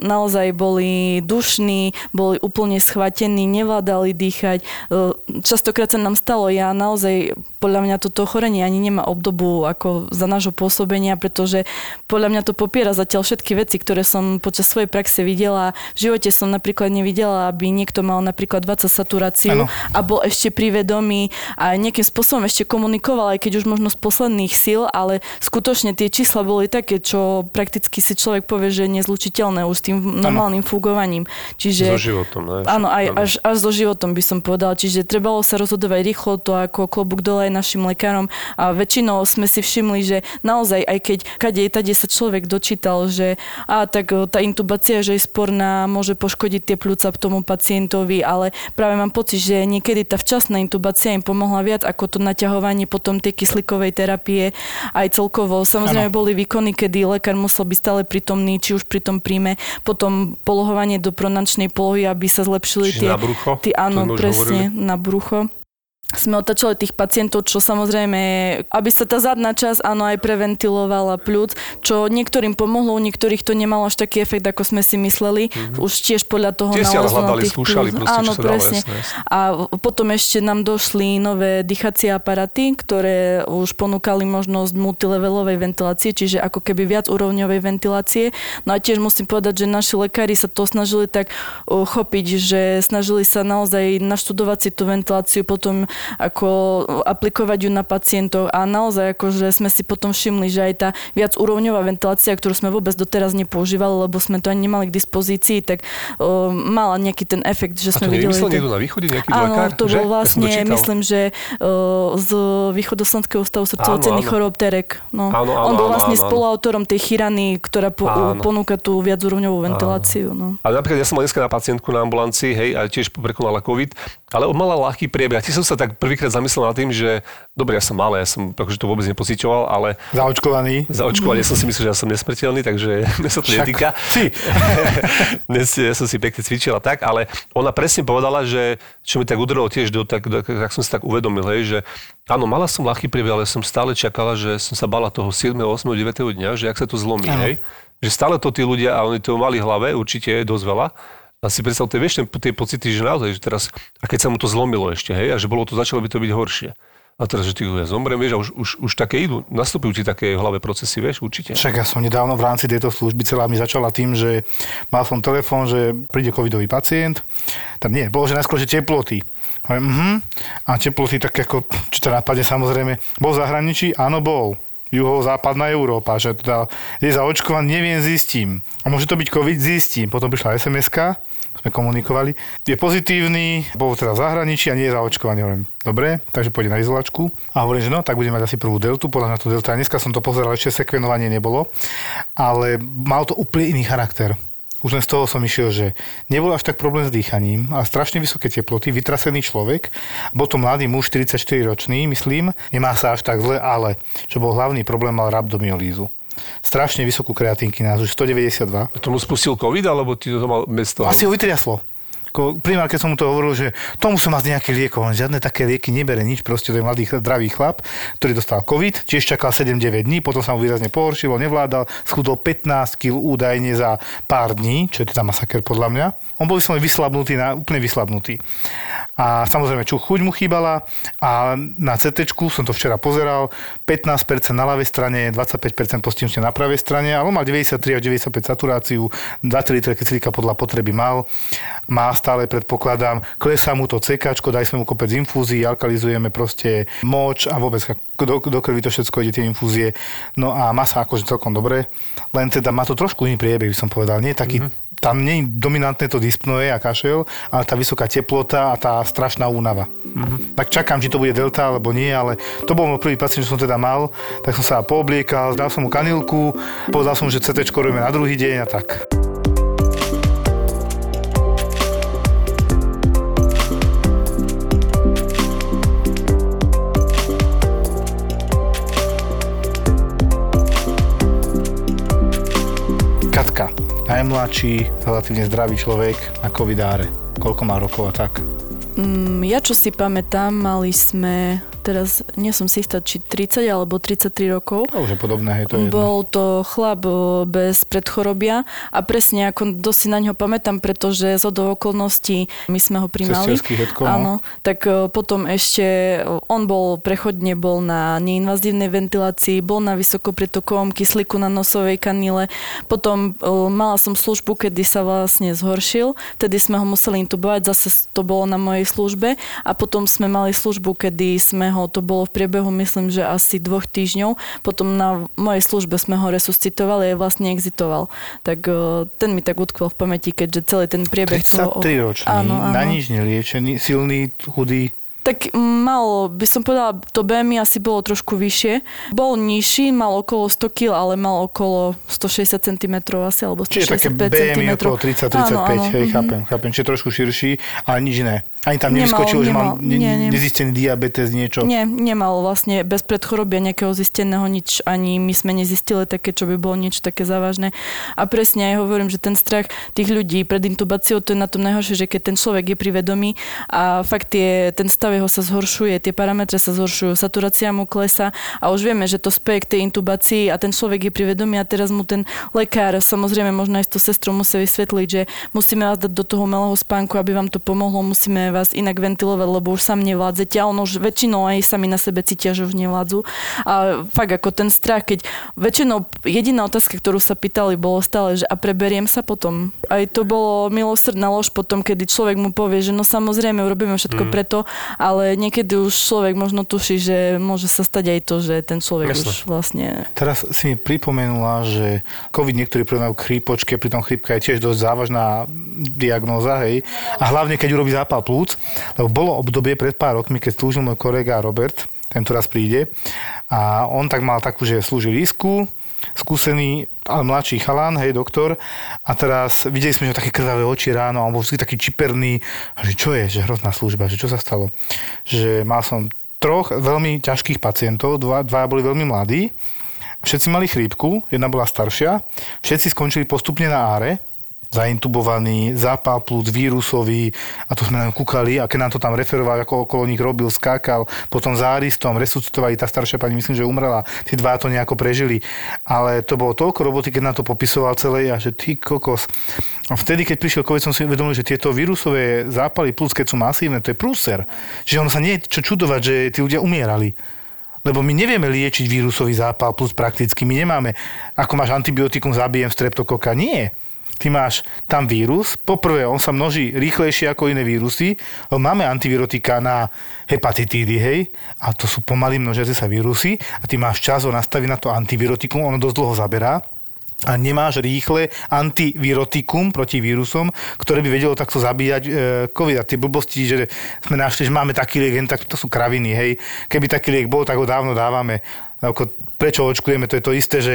naozaj boli dušní, boli úplne schvatení, nevládali dýchať. O, Častokrát sa nám stalo, ja naozaj, podľa mňa toto ochorenie ani nemá obdobu ako za nášho pôsobenia, pretože podľa mňa to popiera zatiaľ všetky veci, ktoré som počas svojej praxe videla. V živote som napríklad nevidela, aby niekto mal napríklad 20 saturáciu Áno. a bol ešte pri vedomí a nejakým spôsobom ešte komunikoval, aj keď už možno z posledných síl, ale skutočne tie čísla boli také, čo prakticky si človek povie, že je nezlučiteľné už s tým normálnym fungovaním. Čiže, So životom, ne? Áno, aj, Áno. až, až so životom by som povedala. Čiže trebalo sa rozhodovať rýchlo, to ako klobúk dole aj našim lekárom a väčšinou sme si všimli, že naozaj, aj keď kade tade sa človek dočítal, že a tak o, tá intubácia, že je sporná, môže poškodiť tie pľúca tomu pacientovi, ale práve mám pocit, že niekedy tá včasná intubácia im pomohla viac ako to naťahovanie potom tej kyslíkovej terapie aj celkovo. Samozrejme Áno. boli výkony, kedy lekár musel byť stále prítomný, či už pri tom príjme, potom polohovanie do pronačnej polohy, aby sa zlepšili Čiže tie... na brucho? To áno, presne, na brucho sme otačali tých pacientov, čo samozrejme, aby sa tá zadná časť áno aj preventilovala pľúc, čo niektorým pomohlo, u niektorých to nemalo až taký efekt, ako sme si mysleli. Už tiež podľa toho. Tiež hľadali, tých skúšali pľúc. proste, čo Áno, sa dalo, presne. jasné. A potom ešte nám došli nové dýchacie aparaty, ktoré už ponúkali možnosť multilevelovej ventilácie, čiže ako keby viac úrovňovej ventilácie. No a tiež musím povedať, že naši lekári sa to snažili tak chopiť, že snažili sa naozaj naštudovať si tú ventiláciu, potom ako aplikovať ju na pacientov a naozaj akože sme si potom všimli, že aj tá viac úrovňová ventilácia, ktorú sme vôbec doteraz nepoužívali, lebo sme to ani nemali k dispozícii, tak o, mala nejaký ten efekt, že A to sme videli... niekto na východe, nejaký Áno, lekár? to že? bol som vlastne, dočítal. myslím, že uh, z Východoslovenského ústavu srdcovo-cenných chorób Terek. No. Áno, áno, On bol áno, vlastne áno, spoluautorom tej chirany, ktorá po, Áno. ponúka tú viacúrovňovú ventiláciu. No. Ale napríklad ja som mal dneska na pacientku na ambulancii, hej, a tiež prekonala COVID, ale mala ľahký priebeh. A som sa tak prvýkrát zamyslel nad tým, že dobre, ja som malý, ja som akože to vôbec nepocitoval, ale Zaočkovaný. za očkovanie som si myslel, že ja som nesmrteľný, takže mňa sa to Však netýka. si. Dnes ja som si pekne cvičil a tak, ale ona presne povedala, že čo mi tak udrelo tiež, do, tak, do, tak som si tak uvedomil, hej, že áno, mala som ľahký priebeh, ale som stále čakala, že som sa bala toho 7., 8., 9. dňa, že ak sa to zlomí, hej. Že stále to tí ľudia, a oni to mali hlave, určite dosť veľa, a si predstav, tie, vieš, ten- tie pocity, že naozaj, že teraz, a keď sa mu to zlomilo ešte, hej, a že bolo to, začalo by to byť horšie. A teraz, že ty ja zomrem, vieš, a už, už, už také idú, nastupujú ti také v hlave procesy, vieš, určite. Však ja som nedávno v rámci tejto služby celá mi začala tým, že mal som telefón, že príde covidový pacient. Tam nie, bolo, že najskôr, že teploty. Hovorím, mhm. A teploty tak ako, či to napadne samozrejme, bol v zahraničí? Áno, bol. Juho-západná Európa, že teda je zaočkovaný, neviem, zistím. A môže to byť COVID, zistím. Potom prišla sms sme komunikovali. Je pozitívny, bol teda v zahraničí a nie je zaočkovaný. Hovorím, dobre, takže pôjde na izolačku. A hovorím, že no, tak budeme mať asi prvú deltu, podľa mňa to delta. A dneska som to pozeral, ešte sekvenovanie nebolo, ale mal to úplne iný charakter. Už len z toho som išiel, že nebol až tak problém s dýchaním, ale strašne vysoké teploty, vytrasený človek. Bol to mladý muž, 44 ročný, myslím, nemá sa až tak zle, ale čo bol hlavný problém, mal rabdomyolízu. Strašne vysokú kreatínky nás, už 192. Tomu spustil COVID, alebo ty to mal bez toho? Asi ho vytriaslo. Ko- Primár, keď som mu to hovoril, že to musím mať nejaké lieko, on žiadne také lieky nebere, nič, proste to je mladý, zdravý chlap, ktorý dostal COVID, tiež čakal 7-9 dní, potom sa mu výrazne pohoršilo, nevládal, schudol 15 kg údajne za pár dní, čo je teda masaker podľa mňa. On bol vyslovene vyslabnutý, na, úplne vyslabnutý. A samozrejme, čo chuť mu chýbala a na CT som to včera pozeral, 15% na ľavej strane, 25% postihnutie na pravej strane, ale on mal 93 až 95 saturáciu, 2-3 litre kyslíka podľa potreby mal. Má stále, predpokladám, klesá mu to CK, daj sme mu kopec infúzií, alkalizujeme proste moč a vôbec do, do krvi to všetko ide tie infúzie. No a má sa akože celkom dobre, len teda má to trošku iný priebeh, by som povedal. Nie taký mm-hmm tam nie je dominantné to dyspnoe a kašel, ale tá vysoká teplota a tá strašná únava. Mm-hmm. Tak čakám, či to bude delta alebo nie, ale to bol môj prvý pacient, čo som teda mal, tak som sa poobliekal, dal som mu kanilku, povedal som, že CT robíme na druhý deň a tak. Najmladší, relatívne zdravý človek na covidáre. Koľko má rokov a tak? Mm, ja čo si pamätám, mali sme teraz nie som si istá, či 30 alebo 33 rokov. To už je podobné, hej, to je Bol to chlap bez predchorobia a presne ako dosť na ňo pamätám, pretože z do okolností my sme ho primali. Hedko, no. Áno, tak potom ešte on bol prechodne bol na neinvazívnej ventilácii, bol na vysokopretokovom kyslíku na nosovej kanile. Potom mala som službu, kedy sa vlastne zhoršil, vtedy sme ho museli intubovať, zase to bolo na mojej službe a potom sme mali službu, kedy sme ho, to bolo v priebehu myslím, že asi dvoch týždňov. Potom na mojej službe sme ho resuscitovali a vlastne exitoval. Tak ten mi tak utkvel v pamäti, keďže celý ten priebeh 33 toho... ročný, áno, áno. na nič neliečený, silný, chudý. Tak mal, by som povedala, to BMI asi bolo trošku vyššie. Bol nižší, mal okolo 100 kg, ale mal okolo 160 cm asi, alebo 165 Čiže také BMI okolo 30-35, hej, chápem, chápem. Čiže trošku širší, ale nič iné. Ani tam nevyskočilo, že mal ne, nie, nie. nezistený diabetes, niečo? Nie, nemal vlastne bez predchorobia nejakého zisteného nič, ani my sme nezistili také, čo by bolo niečo také závažné. A presne aj hovorím, že ten strach tých ľudí pred intubáciou, to je na tom najhoršie, že keď ten človek je pri vedomí a fakt je, ten stav jeho sa zhoršuje, tie parametre sa zhoršujú, saturácia mu klesa a už vieme, že to speje k tej intubácii a ten človek je pri vedomí a teraz mu ten lekár, samozrejme možno aj s to sestrou musí vysvetliť, že musíme vás dať do toho malého spánku, aby vám to pomohlo, musíme vás inak ventilovať, lebo už sám nevládzete a ono už väčšinou aj sami na sebe cítia, že už nevládzu. A fakt ako ten strach, keď väčšinou jediná otázka, ktorú sa pýtali, bolo stále, že a preberiem sa potom. Aj to bolo milosrdná lož potom, kedy človek mu povie, že no samozrejme urobíme všetko mm. preto, ale niekedy už človek možno tuší, že môže sa stať aj to, že ten človek Jasne. už vlastne... Teraz si mi pripomenula, že COVID niektorí prirovnajú k chrípočke, pritom chrípka je tiež dosť závažná diagnóza, hej. A hlavne, keď urobí zápal plúc, plúc, lebo bolo obdobie pred pár rokmi, keď slúžil môj kolega Robert, ten tu raz príde, a on tak mal takú, že slúžil isku, skúsený, ale mladší chalán, hej, doktor. A teraz videli sme, že také krvavé oči ráno, alebo vždy taký čiperný. A že čo je, že hrozná služba, že čo sa stalo? Že mal som troch veľmi ťažkých pacientov, dva, dva boli veľmi mladí, všetci mali chrípku, jedna bola staršia, všetci skončili postupne na áre, zaintubovaný, zápal plúc, vírusový a to sme nám kúkali a keď nám to tam referoval, ako okolo nich robil, skákal, potom záristom, resuscitovali, tá staršia pani myslím, že umrela, tí dva to nejako prežili, ale to bolo toľko roboty, keď nám to popisoval celé a že ty kokos. A vtedy, keď prišiel COVID, som si uvedomil, že tieto vírusové zápaly plus, keď sú masívne, to je prúser. Čiže ono sa nie je čo čudovať, že tí ľudia umierali. Lebo my nevieme liečiť vírusový zápal plus prakticky. My nemáme, ako máš antibiotikum, zabijem streptokoka. Nie ty máš tam vírus. Poprvé, on sa množí rýchlejšie ako iné vírusy. Máme antivirotika na hepatitídy, hej, a to sú pomaly množiace sa vírusy a ty máš čas ho nastaviť na to antivirotikum, ono dosť dlho zaberá a nemáš rýchle antivirotikum proti vírusom, ktoré by vedelo takto zabíjať e, COVID. A tie blbosti, že sme našli, že máme taký liek, tak to sú kraviny, hej. Keby taký liek bol, tak ho dávno dávame. Ako, prečo očkujeme, to je to isté, že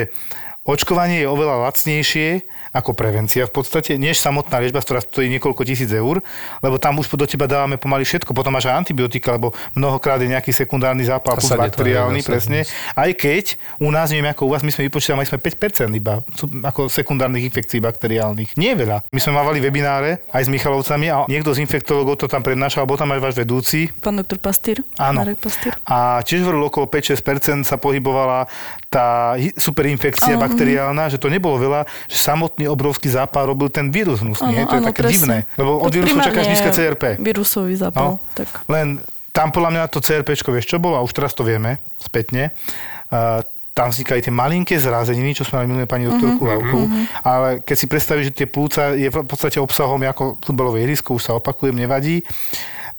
Očkovanie je oveľa lacnejšie ako prevencia v podstate, než samotná liečba, ktorá stojí niekoľko tisíc eur, lebo tam už do teba dávame pomaly všetko. Potom máš aj antibiotika, lebo mnohokrát je nejaký sekundárny zápal plus bakteriálny, presne. Aj keď u nás, neviem ako u vás, my sme vypočítali, mali sme 5% iba ako sekundárnych infekcií bakteriálnych. Nie je veľa. My sme mávali webináre aj s Michalovcami a niekto z infektologov to tam prednášal, bol tam aj váš vedúci, Pán doktor Pastýr? Áno. Marek Pastýr? a tiež hovoril okolo 5-6% sa pohybovala tá superinfekcia bakteriálna, že to nebolo veľa, že samotný obrovský zápal robil ten vírus hnusný. hej, to je také presne. divné. Lebo od vírusu čakáš nízke CRP. Vírusový zápal. No. Tak. Len tam podľa mňa to CRP, vieš čo bolo, a už teraz to vieme spätne, uh, tam vznikajú tie malinké zrázeniny, čo sme mali minulé pani doktorku Mhm, mm-hmm. ale keď si predstavíš, že tie plúca je v podstate obsahom ako futbalové ihrisko, už sa opakujem, nevadí,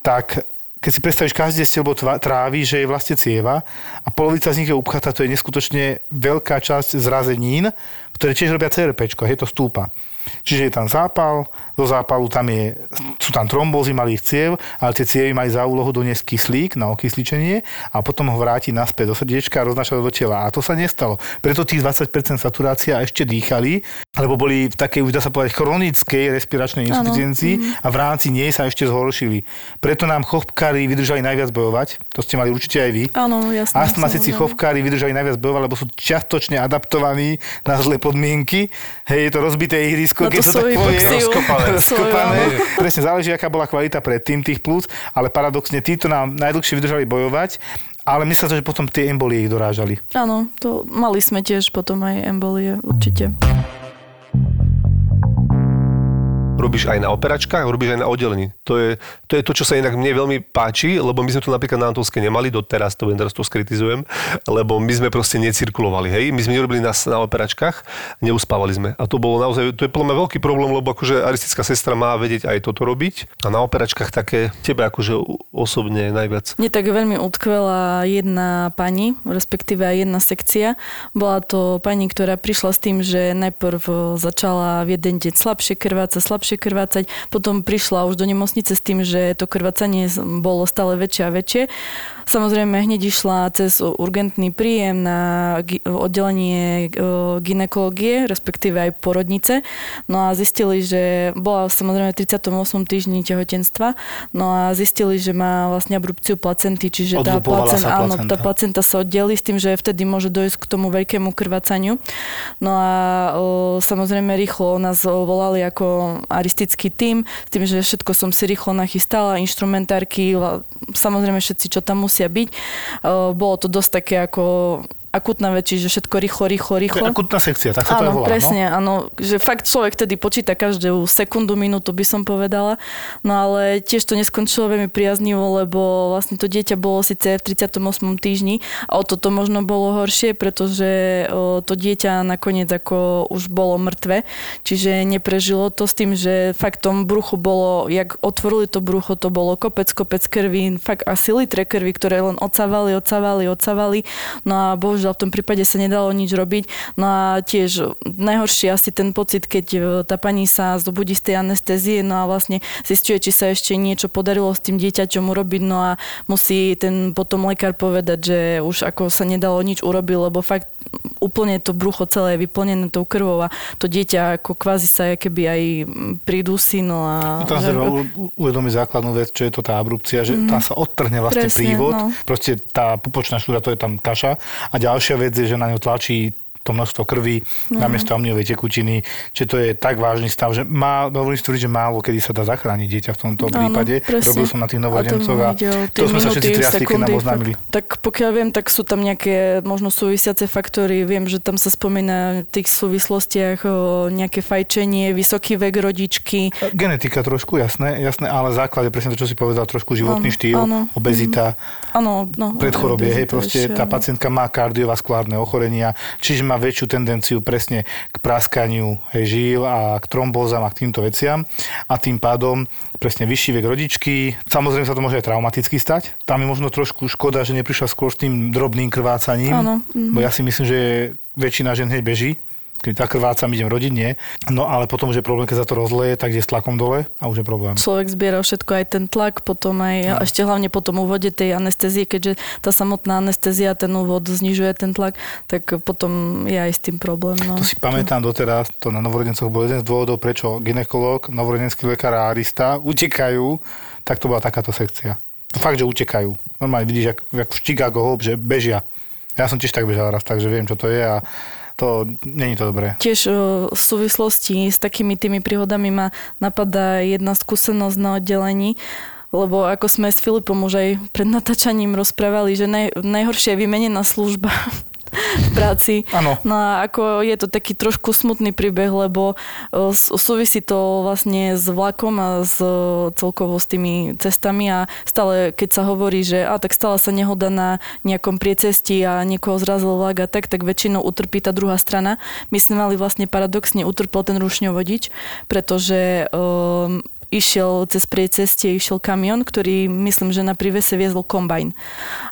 tak keď si predstavíš každé tva- trávy, že je vlastne cieva a polovica z nich je upchatá, to je neskutočne veľká časť zrazenín, ktoré tiež robia CRP, hej, to stúpa. Čiže je tam zápal, zo zápalu tam je, sú tam trombózy malých ciev, ale tie cievy majú za úlohu doniesť kyslík na okysličenie a potom ho vráti naspäť do srdiečka a roznáša do tela. A to sa nestalo. Preto tých 20% saturácia ešte dýchali, lebo boli v takej, už dá sa povedať, chronickej respiračnej insuficiencii a v rámci nej sa ešte zhoršili. Preto nám chopkári vydržali najviac bojovať, to ste mali určite aj vy. Áno, jasné. Astmatici chovkári vydržali najviac bojovať, lebo sú čiastočne adaptovaní na zlé podmienky. Hej, je to rozbité ihrisko, keď to tak povie. rozkopané. Rozkopané. Presne záleží, aká bola kvalita predtým tých plúc, ale paradoxne títo nám najdlhšie vydržali bojovať, ale myslím sa, že potom tie embolie ich dorážali. Áno, to mali sme tiež potom aj embolie, určite. Robíš aj na operačkách, robíš aj na oddelení. To je, to je to, čo sa inak mne veľmi páči, lebo my sme to napríklad na Antolske nemali, doteraz to, teraz to skritizujem, lebo my sme proste necirkulovali, hej, my sme nerobili na, na operačkách, neuspávali sme. A to bolo naozaj, to je podľa mňa veľký problém, lebo akože aristická sestra má vedieť aj toto robiť a na operačkách také tebe akože osobne najviac. Mne tak veľmi utkvela jedna pani, respektíve jedna sekcia. Bola to pani, ktorá prišla s tým, že najprv začala v jeden deň slabšie krvácať, slabšie krvácať, potom prišla už do nemocnice s tým, že to krvácanie bolo stále väčšie a väčšie. Samozrejme, hneď išla cez urgentný príjem na oddelenie e, ginekológie, respektíve aj porodnice. No a zistili, že bola samozrejme v 38. týždni tehotenstva, no a zistili, že má vlastne abrupciu placenty, čiže tá Odlupovala placenta, sa áno, tá placenta sa oddeli s tým, že vtedy môže dojsť k tomu veľkému krvácaniu. No a o, samozrejme rýchlo nás volali ako aristický tím, s tým, že všetko som si rýchlo nachystala, inštrumentárky, samozrejme všetci, čo tam musia byť. O, bolo to dosť také ako akutná vec, čiže všetko rýchlo, rýchlo, To je rýchlo. akutná sekcia, tak sa to aj Áno, volá. presne, áno, že fakt človek tedy počíta každú sekundu, minútu by som povedala, no ale tiež to neskončilo veľmi priaznivo, lebo vlastne to dieťa bolo síce v 38. týždni a o toto možno bolo horšie, pretože o, to dieťa nakoniec ako už bolo mŕtve, čiže neprežilo to s tým, že fakt tom bruchu bolo, jak otvorili to brucho, to bolo kopec, kopec krvi, fakt asi litre krvi, ktoré len odsávali, odsávali, odsávali, no a bohužiaľ v tom prípade sa nedalo nič robiť. No a tiež najhorší asi ten pocit, keď e, tá pani sa zobudí z tej anestézie, no a vlastne zistuje, či sa ešte niečo podarilo s tým dieťaťom urobiť, no a musí ten potom lekár povedať, že už ako sa nedalo nič urobiť, lebo fakt úplne to brucho celé je vyplnené tou krvou a to dieťa ako kvázi sa keby aj pridusí, no a... No tam že- treba u- u- uvedomiť základnú vec, čo je to tá abrupcia, že tam sa odtrhne vlastne Presne, prívod, no. proste tá pupočná štúra, to je tam kaša a ďalšia vec je, že na ňu tlačí to množstvo krvi Mhm. namiesto amniovej tekutiny, že to je tak vážny stav, že má, dovolím si tvrdiť, že málo kedy sa dá zachrániť dieťa v tomto Áno, prípade. presne. Robil som na tých novorodencoch a, to sme sa všetci triasli, keď nám oznámili. Tak pokiaľ viem, tak sú tam nejaké možno súvisiace faktory. Viem, že tam sa spomína v tých súvislostiach o nejaké fajčenie, vysoký vek rodičky. Genetika trošku, jasné, jasné, ale základ je presne to, čo si povedal, trošku životný Áno, štýl, áno. obezita, Áno, no. predchorobie, hej, proste tá áno. pacientka má kardiovaskulárne ochorenia, čiže má väčšiu tendenciu presne k praskaniu hej, žíl a k trombózam a k týmto veciam. A tým pádom presne vyšší vek rodičky, samozrejme sa to môže aj traumaticky stať, tam je možno trošku škoda, že neprišla skôr s tým drobným krvácaním, Áno, mhm. bo ja si myslím, že väčšina žen hneď beží, Keď zakrvácam, idem rodiť, nie. No ale potom už je problém, keď sa to rozleje, tak je s tlakom dole a už je problém. Človek zbiera všetko, aj ten tlak, potom aj, No. a ešte hlavne po tom úvode tej anestézie, keďže tá samotná anestezia, ten úvod znižuje ten tlak, tak potom je aj s tým problém. No. To si pamätám doteraz, to na novorodencoch bol jeden z dôvodov, prečo ginekolog, novorodenský lekár a arista utekajú, tak to bola takáto sekcia. Fakt, že utekajú. Normálne vidíš, jak, jak v Chicago Hope, že bežia. Ja som tiež tak bežal raz, takže viem, čo to je a to není to dobré. Tiež o, v súvislosti s takými tými príhodami ma napadá jedna skúsenosť na oddelení, lebo ako sme s Filipom už aj pred natáčaním rozprávali, že naj, najhoršia je vymenená služba v práci. Áno. No a ako je to taký trošku smutný príbeh, lebo s- súvisí to vlastne s vlakom a s o, celkovo s tými cestami a stále keď sa hovorí, že a tak stala sa nehoda na nejakom priecesti a niekoho zrazil vlak a tak, tak väčšinou utrpí tá druhá strana. My sme mali vlastne paradoxne utrpel ten rušňovodič, pretože um, išiel cez priecestie, išiel kamion, ktorý myslím, že na prívese viezol kombajn.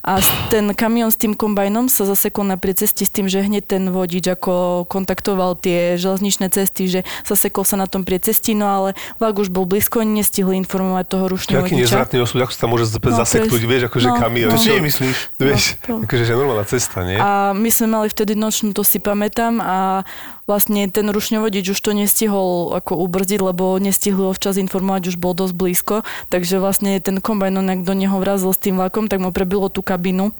A ten kamion s tým kombajnom sa zasekol na priecesti s tým, že hneď ten vodič ako kontaktoval tie železničné cesty, že zasekol sa na tom priecesti, no ale vlak už bol blízko, nestihli informovať toho Taký rušňovodiča. nezvratný osud, ako sa tam môže No, zaseknúť, vieš, akože no, kamión. no. Čo? nemyslíš? Vieš, No, to. akože že normálna cesta, nie? A my sme mali vtedy nočnú, to si pamätám a vlastne ten rušňovodič už to nestihol ako ubrzdiť, lebo nestihli ho včas informovať, už bol dosť blízko, takže vlastne ten kombajn, ak do neho vrazil s tým vlakom, tak mu prebilo tú kabinu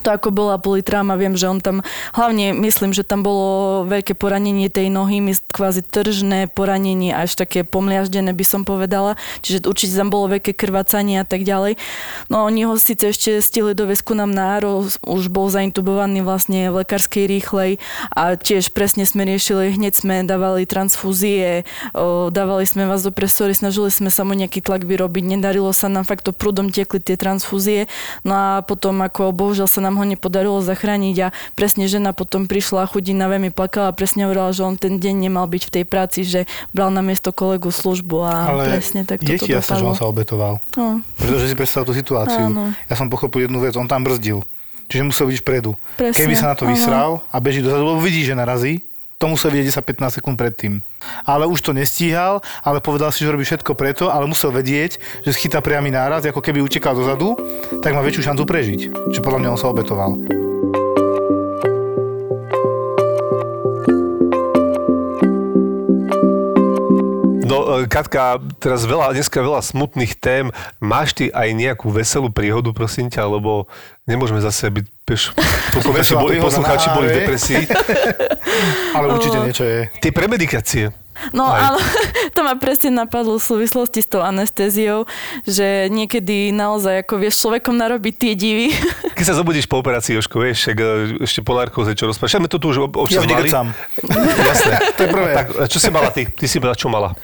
to ako bola boli tráma, viem, že on tam, hlavne myslím, že tam bolo veľké poranenie tej nohy, kvázi tržné poranenie, až také pomliaždené by som povedala, čiže určite tam bolo veľké krvácanie a tak ďalej. No oni ho síce ešte stihli do vesku nám na áro, už bol zaintubovaný vlastne v lekárskej rýchlej a tiež presne sme riešili, hneď sme dávali transfúzie, dávali sme vás do presory, snažili sme sa mu nejaký tlak vyrobiť, nedarilo sa nám, fakt to prúdom tiekli tie transfúzie, no a potom ako bohužiaľ sa nám ho nepodarilo zachrániť a presne žena potom prišla chudina veľmi plakala a presne hovorila, že on ten deň nemal byť v tej práci, že bral na miesto kolegu službu a Ale presne tak je toto ti jasné, že on sa obetoval. No, Pretože si predstav tú situáciu. Áno. Ja som pochopil jednu vec, on tam brzdil. Čiže musel byť vpredu. Presne, Keby sa na to vysral a beží dozadu, lebo vidí, že narazí, to musel vidieť 10-15 sekúnd predtým. Ale už to nestíhal, ale povedal si, že robí všetko preto, ale musel vedieť, že schytá priamy náraz, ako keby utekal dozadu, tak má väčšiu šancu prežiť. Čiže podľa mňa on sa obetoval. No, Katka, teraz veľa, dneska veľa smutných tém. Máš ty aj nejakú veselú príhodu, prosím ťa, lebo nemôžeme zase byť, vieš, poslucháči boli, poslucháči boli v depresii. Ale určite niečo je. Tie premedikácie. No Aj. ale to ma presne napadlo v súvislosti s tou anestéziou, že niekedy naozaj ako vieš človekom narobiť tie divy. Keď sa zobudíš po operácii, Jožko, vieš, e, ešte po narkóze, čo rozprávaš. My to tu už ob- Ja občas mali. vnikecam. Jasné. To je prvé. Tak, a čo si mala ty? Ty si bola, čo mala?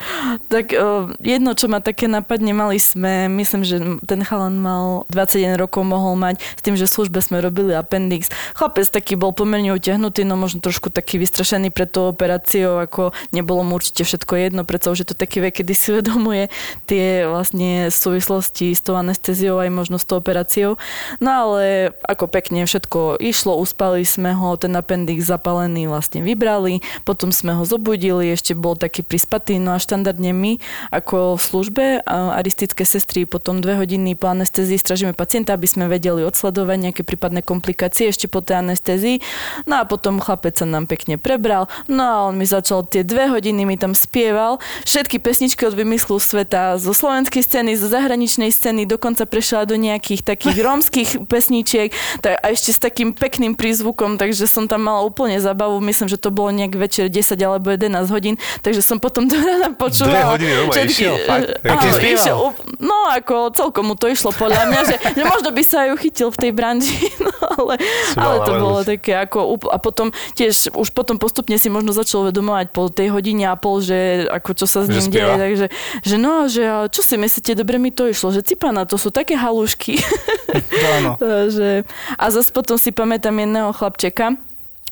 tak o, jedno, čo ma také napadne, mali sme, myslím, že ten chalan mal 21 rokov, mohol mať s tým, že v službe sme robili appendix. Chlapec taký bol pomerne utiahnutý, no možno trošku taký vystrašený pred tou operáciou, ako nebolo mu určite všetko jedno, je to taký vek, kedy si uvedomuje tie vlastne súvislosti s tou anestéziou aj možno s tou operáciou. No ale ako pekne všetko išlo, uspali sme ho, ten appendix zapalený vlastne vybrali, potom sme ho zobudili, ešte bol taký prispatý, no a štandardne my ako v službe aristické sestry potom dve hodiny po anestézii stražíme pacienta, aby sme vedeli odsledovať nejaké prípadné komplikácie ešte po tej anestézii. No a potom chlapec sa nám pekne prebral, no a on mi začal tie dve hodiny mi tam spieval všetky pesničky od vymyslu sveta, zo slovenskej scény, zo zahraničnej scény, dokonca prešla do nejakých takých rómskych pesničiek tak, a ešte s takým pekným prízvukom, takže som tam mala úplne zabavu, myslím, že to bolo nejak večer 10 alebo 11 hodín, takže som potom do rána počúvala. hodiny normálne išiel? Fakt? Áno, išiel, no ako celkom mu to išlo podľa mňa, že, že možno by sa ju chytil v tej branži, no ale, ale to bolo také ako, a potom tiež už potom postupne si možno začal uvedomovať po tej hodine a pol, že ako čo sa s ním deje, takže že no, že čo si myslíte, dobre mi to išlo, že cipana, to sú také halušky. Áno. že, a zase potom si pamätám jedného chlapčeka,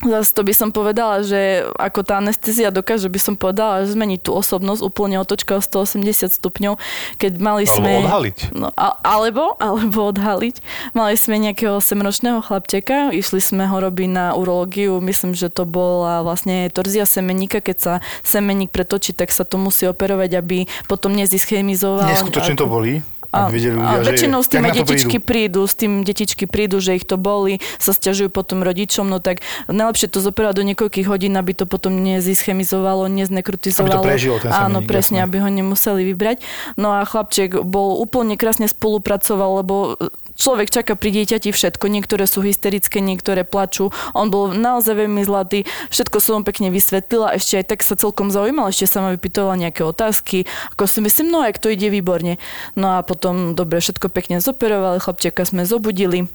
Zase to by som povedala, že ako tá anestezia dokáže, by som povedala, že zmeniť tú osobnosť úplne otočka o 180 stupňov, keď mali Alebo sme... odhaliť. No, a, alebo, alebo odhaliť. Mali sme nejakého 7-ročného chlapčeka, išli sme ho robiť na urológiu, myslím, že to bola vlastne torzia semeníka, keď sa semeník pretočí, tak sa to musí operovať, aby potom nezischemizoval. Neskutočne to boli. A, Aby vedeli ľudia, a väčšinou s tým detičky prídu. prídu, s tým detičky prídu, že ich to boli, sa stiažujú potom rodičom, no tak najlepšie to zoperať do niekoľkých hodín, aby to potom nezischemizovalo, neznekritizovalo. Aby to prežilo, ten Áno, presne, jasné. aby ho nemuseli vybrať. No a chlapček bol úplne krásne spolupracoval, lebo človek čaká pri dieťati všetko. Niektoré sú hysterické, niektoré plačú. On bol naozaj veľmi zlatý. Všetko som pekne vysvetlila. Ešte aj tak sa celkom zaujímal. Ešte sa ma vypytovala nejaké otázky. Ako si myslím, no ak to ide výborne. No a potom, dobre, všetko pekne zoperovali. Chlapčeka sme zobudili.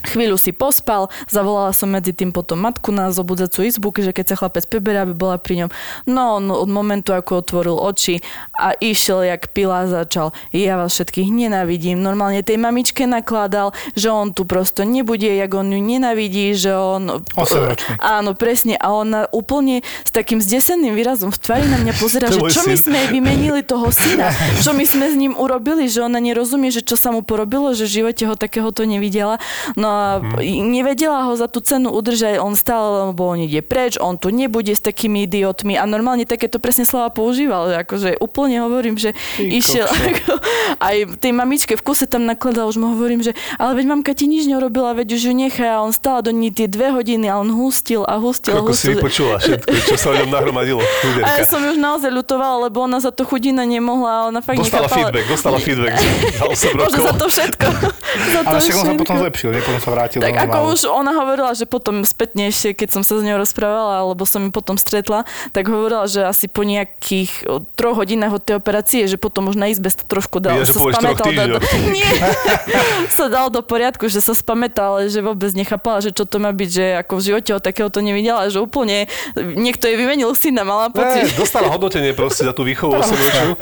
Chvíľu si pospal, zavolala som medzi tým potom matku na zobudzacú izbu, že keď sa chlapec preberie, aby bola pri ňom. No, no od momentu, ako otvoril oči a išiel jak pila začal. Ja vás všetkých nenavidím. Normálne tej mamičke nakladal, že on tu prosto nebude, jak on ju nenavidí, že on... Osemročný. Áno, presne. A ona úplne s takým zdeseným výrazom v tvári na mňa pozera, že čo my syn. sme jej vymenili toho syna, čo my sme s ním urobili, že ona nerozumie, že čo sa mu porobilo, že v živote ho takéhoto nevidela. No a nevedela ho za tú cenu udržať, on stále, lebo on ide preč, on tu nebude s takými idiotmi a normálne takéto presne slova používal, že akože úplne hovorím, že išiel ako, aj tej mamičke v kuse tam nakladal, už mu hovorím, že ale veď mamka ti nič nerobila, veď už ju nechá a on stále do ní tie dve hodiny a on hustil a hustil a Koľko si hustil. vypočula všetko, čo sa o ňom nahromadilo. A ja Chuderka. som už naozaj ľutovala, lebo ona za to chudina nemohla a ona fakt Dostala nechápala. feedback, dostala feedback za 8 Možno za to všetko. za to Ale však on sa potom zlepšil, nie? Potom sa vrátil Tak ako už ona hovorila, že potom spätne ešte, keď som sa s ňou rozprávala, alebo som ju potom stretla, tak hovorila, že asi po nejakých troch hodinách od tej operácie, že potom už na izbe sa trošku dal, Ja, že sa spamätal, do, nie, sa dal do poriadku, že sa spamätal, ale že vôbec nechápala, že čo to má byť, že ako v živote ho takéhoto nevidela, že úplne niekto jej vymenil syna, mala Ne, pocit. dostala hodnotenie proste za tú výchovu 8 ročnú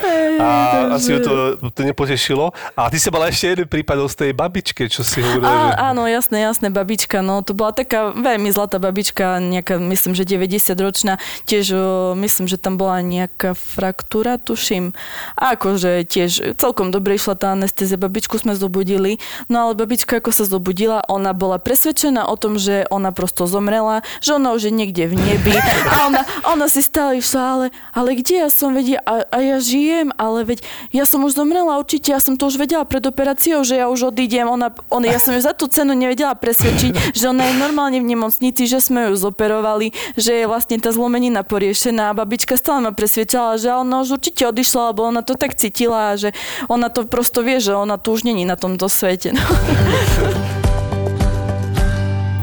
a asi ju to, to nepotešilo. A ty si mala ešte jeden prípad z tej babičke, čo si hovorila, áno, jasné, jasné, babička, no to bola taká veľmi zlatá babička, nejaká, myslím, že 90 ročná, tiež o, myslím, že tam bola nejaká fraktúra, tuším. A akože tiež celkom dobre išla tá anestézia, babičku sme zobudili, no ale babička ako sa zobudila, ona bola presvedčená o tom, že ona prosto zomrela, že ona už je niekde v nebi a ona, ona si stále išla, ale, ale kde ja som vedela, a, a ja žijem, ale veď ja som už zomrela určite, ja som to už vedela pred operáciou, že ja už odídem, ona, ona, ja som ju za tú cenu nevedela presvedčiť, že ona je normálne v nemocnici, že sme ju zoperovali, že je vlastne tá zlomenina poriešená a babička stále ma presvedčala, že ona už určite odišla, lebo ona to tak cítila, že ona to prosto vie, že ona tu už není na tomto svete. No.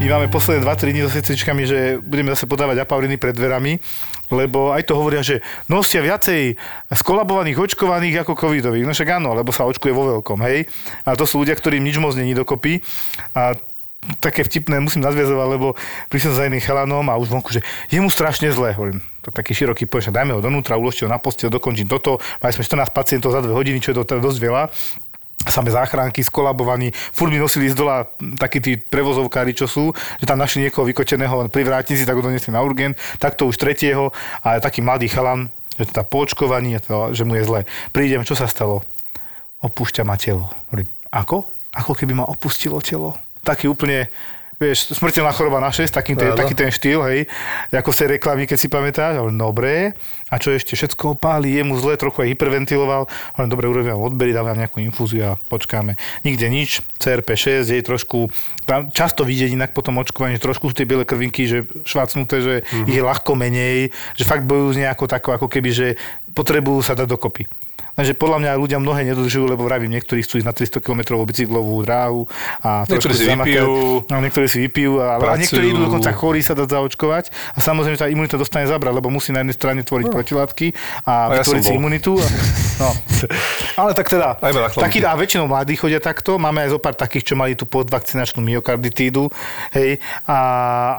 My posledné 2-3 dní so sestričkami, že budeme zase podávať apauriny pred dverami, lebo aj to hovoria, že nosia viacej skolabovaných očkovaných ako covidových. No však áno, lebo sa očkuje vo veľkom, hej. A to sú ľudia, ktorým nič moc není dokopy. A také vtipné musím nadviazovať, lebo prišiel za jedným chalanom a už vonku, že je mu strašne zle. Hovorím, to taký široký pojem, dajme ho donútra, uložte ho na posteľ, dokončím toto. Mali sme 14 pacientov za 2 hodiny, čo je to teda dosť veľa samé záchranky skolabovaní, furt mi nosili z dola takí tí prevozovkári, čo sú, že tam našli niekoho vykočeného pri vrátnici, tak ho donesli na urgent, takto už tretieho a taký mladý chalan, že teda po očkovaní, že mu je zle. Prídem, čo sa stalo? Opúšťa ma telo. Ako? Ako keby ma opustilo telo. Taký úplne, vieš, smrteľná choroba na 6, taký ten, taký ten štýl, hej, ako z tej reklamy, keď si pamätáš. Hovorím, dobre, a čo ešte, všetko opáli, je mu zle, trochu aj hyperventiloval. Hovorím, dobre, urobím odbery, dám vám nejakú infúziu a počkáme. Nikde nič, CRP6, je trošku, tam často vidieť inak po tom očkovaní, trošku sú tie biele krvinky, že švácnuté, že mm-hmm. ich je ľahko menej, že fakt bojujú s nejakou takou, ako keby, že potrebujú sa dať dokopy. Lenže podľa mňa ľudia mnohé nedodržujú, lebo vravím, niektorí chcú ísť na 300 km bicyklovú dráhu a Niektorí si vypijú. No, niektorí si vypijú, a, a Pracujú. niektorí idú dokonca chorí sa dať zaočkovať a samozrejme tá imunita dostane zabrať, lebo musí na jednej strane tvoriť protilátky A a, ja vytvoriť si bol. imunitu. A, no. Ale tak teda, taký, a väčšinou mladí chodia takto, máme aj zo pár takých, čo mali tú podvakcinačnú myokarditídu, hej, a,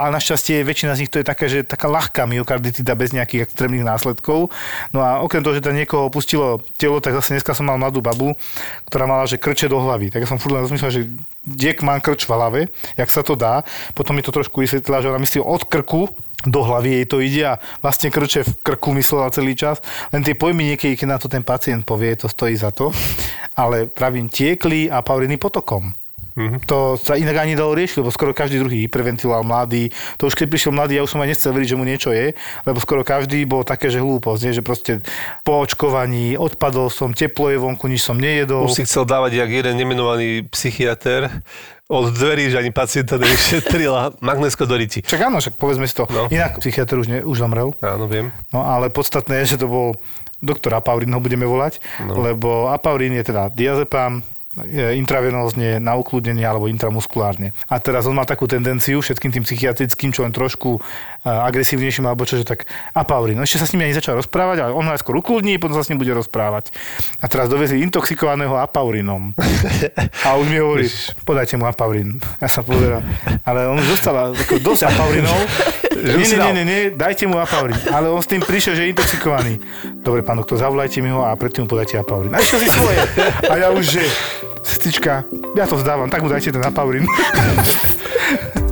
a našťastie väčšina z nich to je taká, že taká ľahká myokarditída bez nejakých extrémnych následkov. No a okrem toho, že tam niekoho opustilo telo tak zase dneska som mal mladú babu, ktorá mala, že krče do hlavy. Tak ja som furt len rozmýšľal, že diek mám krč v hlave, jak sa to dá. Potom mi to trošku vysvetlila, že ona myslí od krku do hlavy jej to ide a vlastne krče v krku myslela celý čas. Len tie pojmy niekedy, keď na to ten pacient povie, to stojí za to. Ale pravím, tiekli a pauriny potokom. Mm-hmm. To sa inak ani dalo riešiť, lebo skoro každý druhý hyperventiloval mladý. To už keď prišiel mladý, ja už som aj nechcel veriť, že mu niečo je, lebo skoro každý bol také, že hlúposť, nie? že proste po očkovaní odpadol som, teplo je vonku, nič som nejedol. Už si chcel dávať, jak jeden nemenovaný psychiatr, od dverí, že ani pacienta nevyšetril a magnesko do riti. Však áno, však povedzme si to. No. Inak psychiatr už, ne, už zomrel. Áno, viem. No ale podstatné je, že to bol doktor Apaurin, ho budeme volať, no. lebo Apaurin je teda diazepam, intravenózne na ukludnenie alebo intramuskulárne. A teraz on má takú tendenciu všetkým tým psychiatrickým, čo len trošku agresívnejším alebo čo, že tak apaurin. No ešte sa s ním ani začal rozprávať, ale on ho najskôr ukludní, potom sa s ním bude rozprávať. A teraz dovezli intoxikovaného apaurinom. A už mi hovorí, podajte mu apaurin. Ja sa pozerám. Ale on už dostal dosť apaurinov. Nie, nie, nie, nie, nie, dajte mu apaurin. Ale on s tým prišiel, že je intoxikovaný. Dobre, pán doktor, zavolajte mi ho a predtým mu podajte apaurin. A išiel si svoje. A ja už, že Sestrička, ja to vzdávam, tak mu dajte ten apaurin.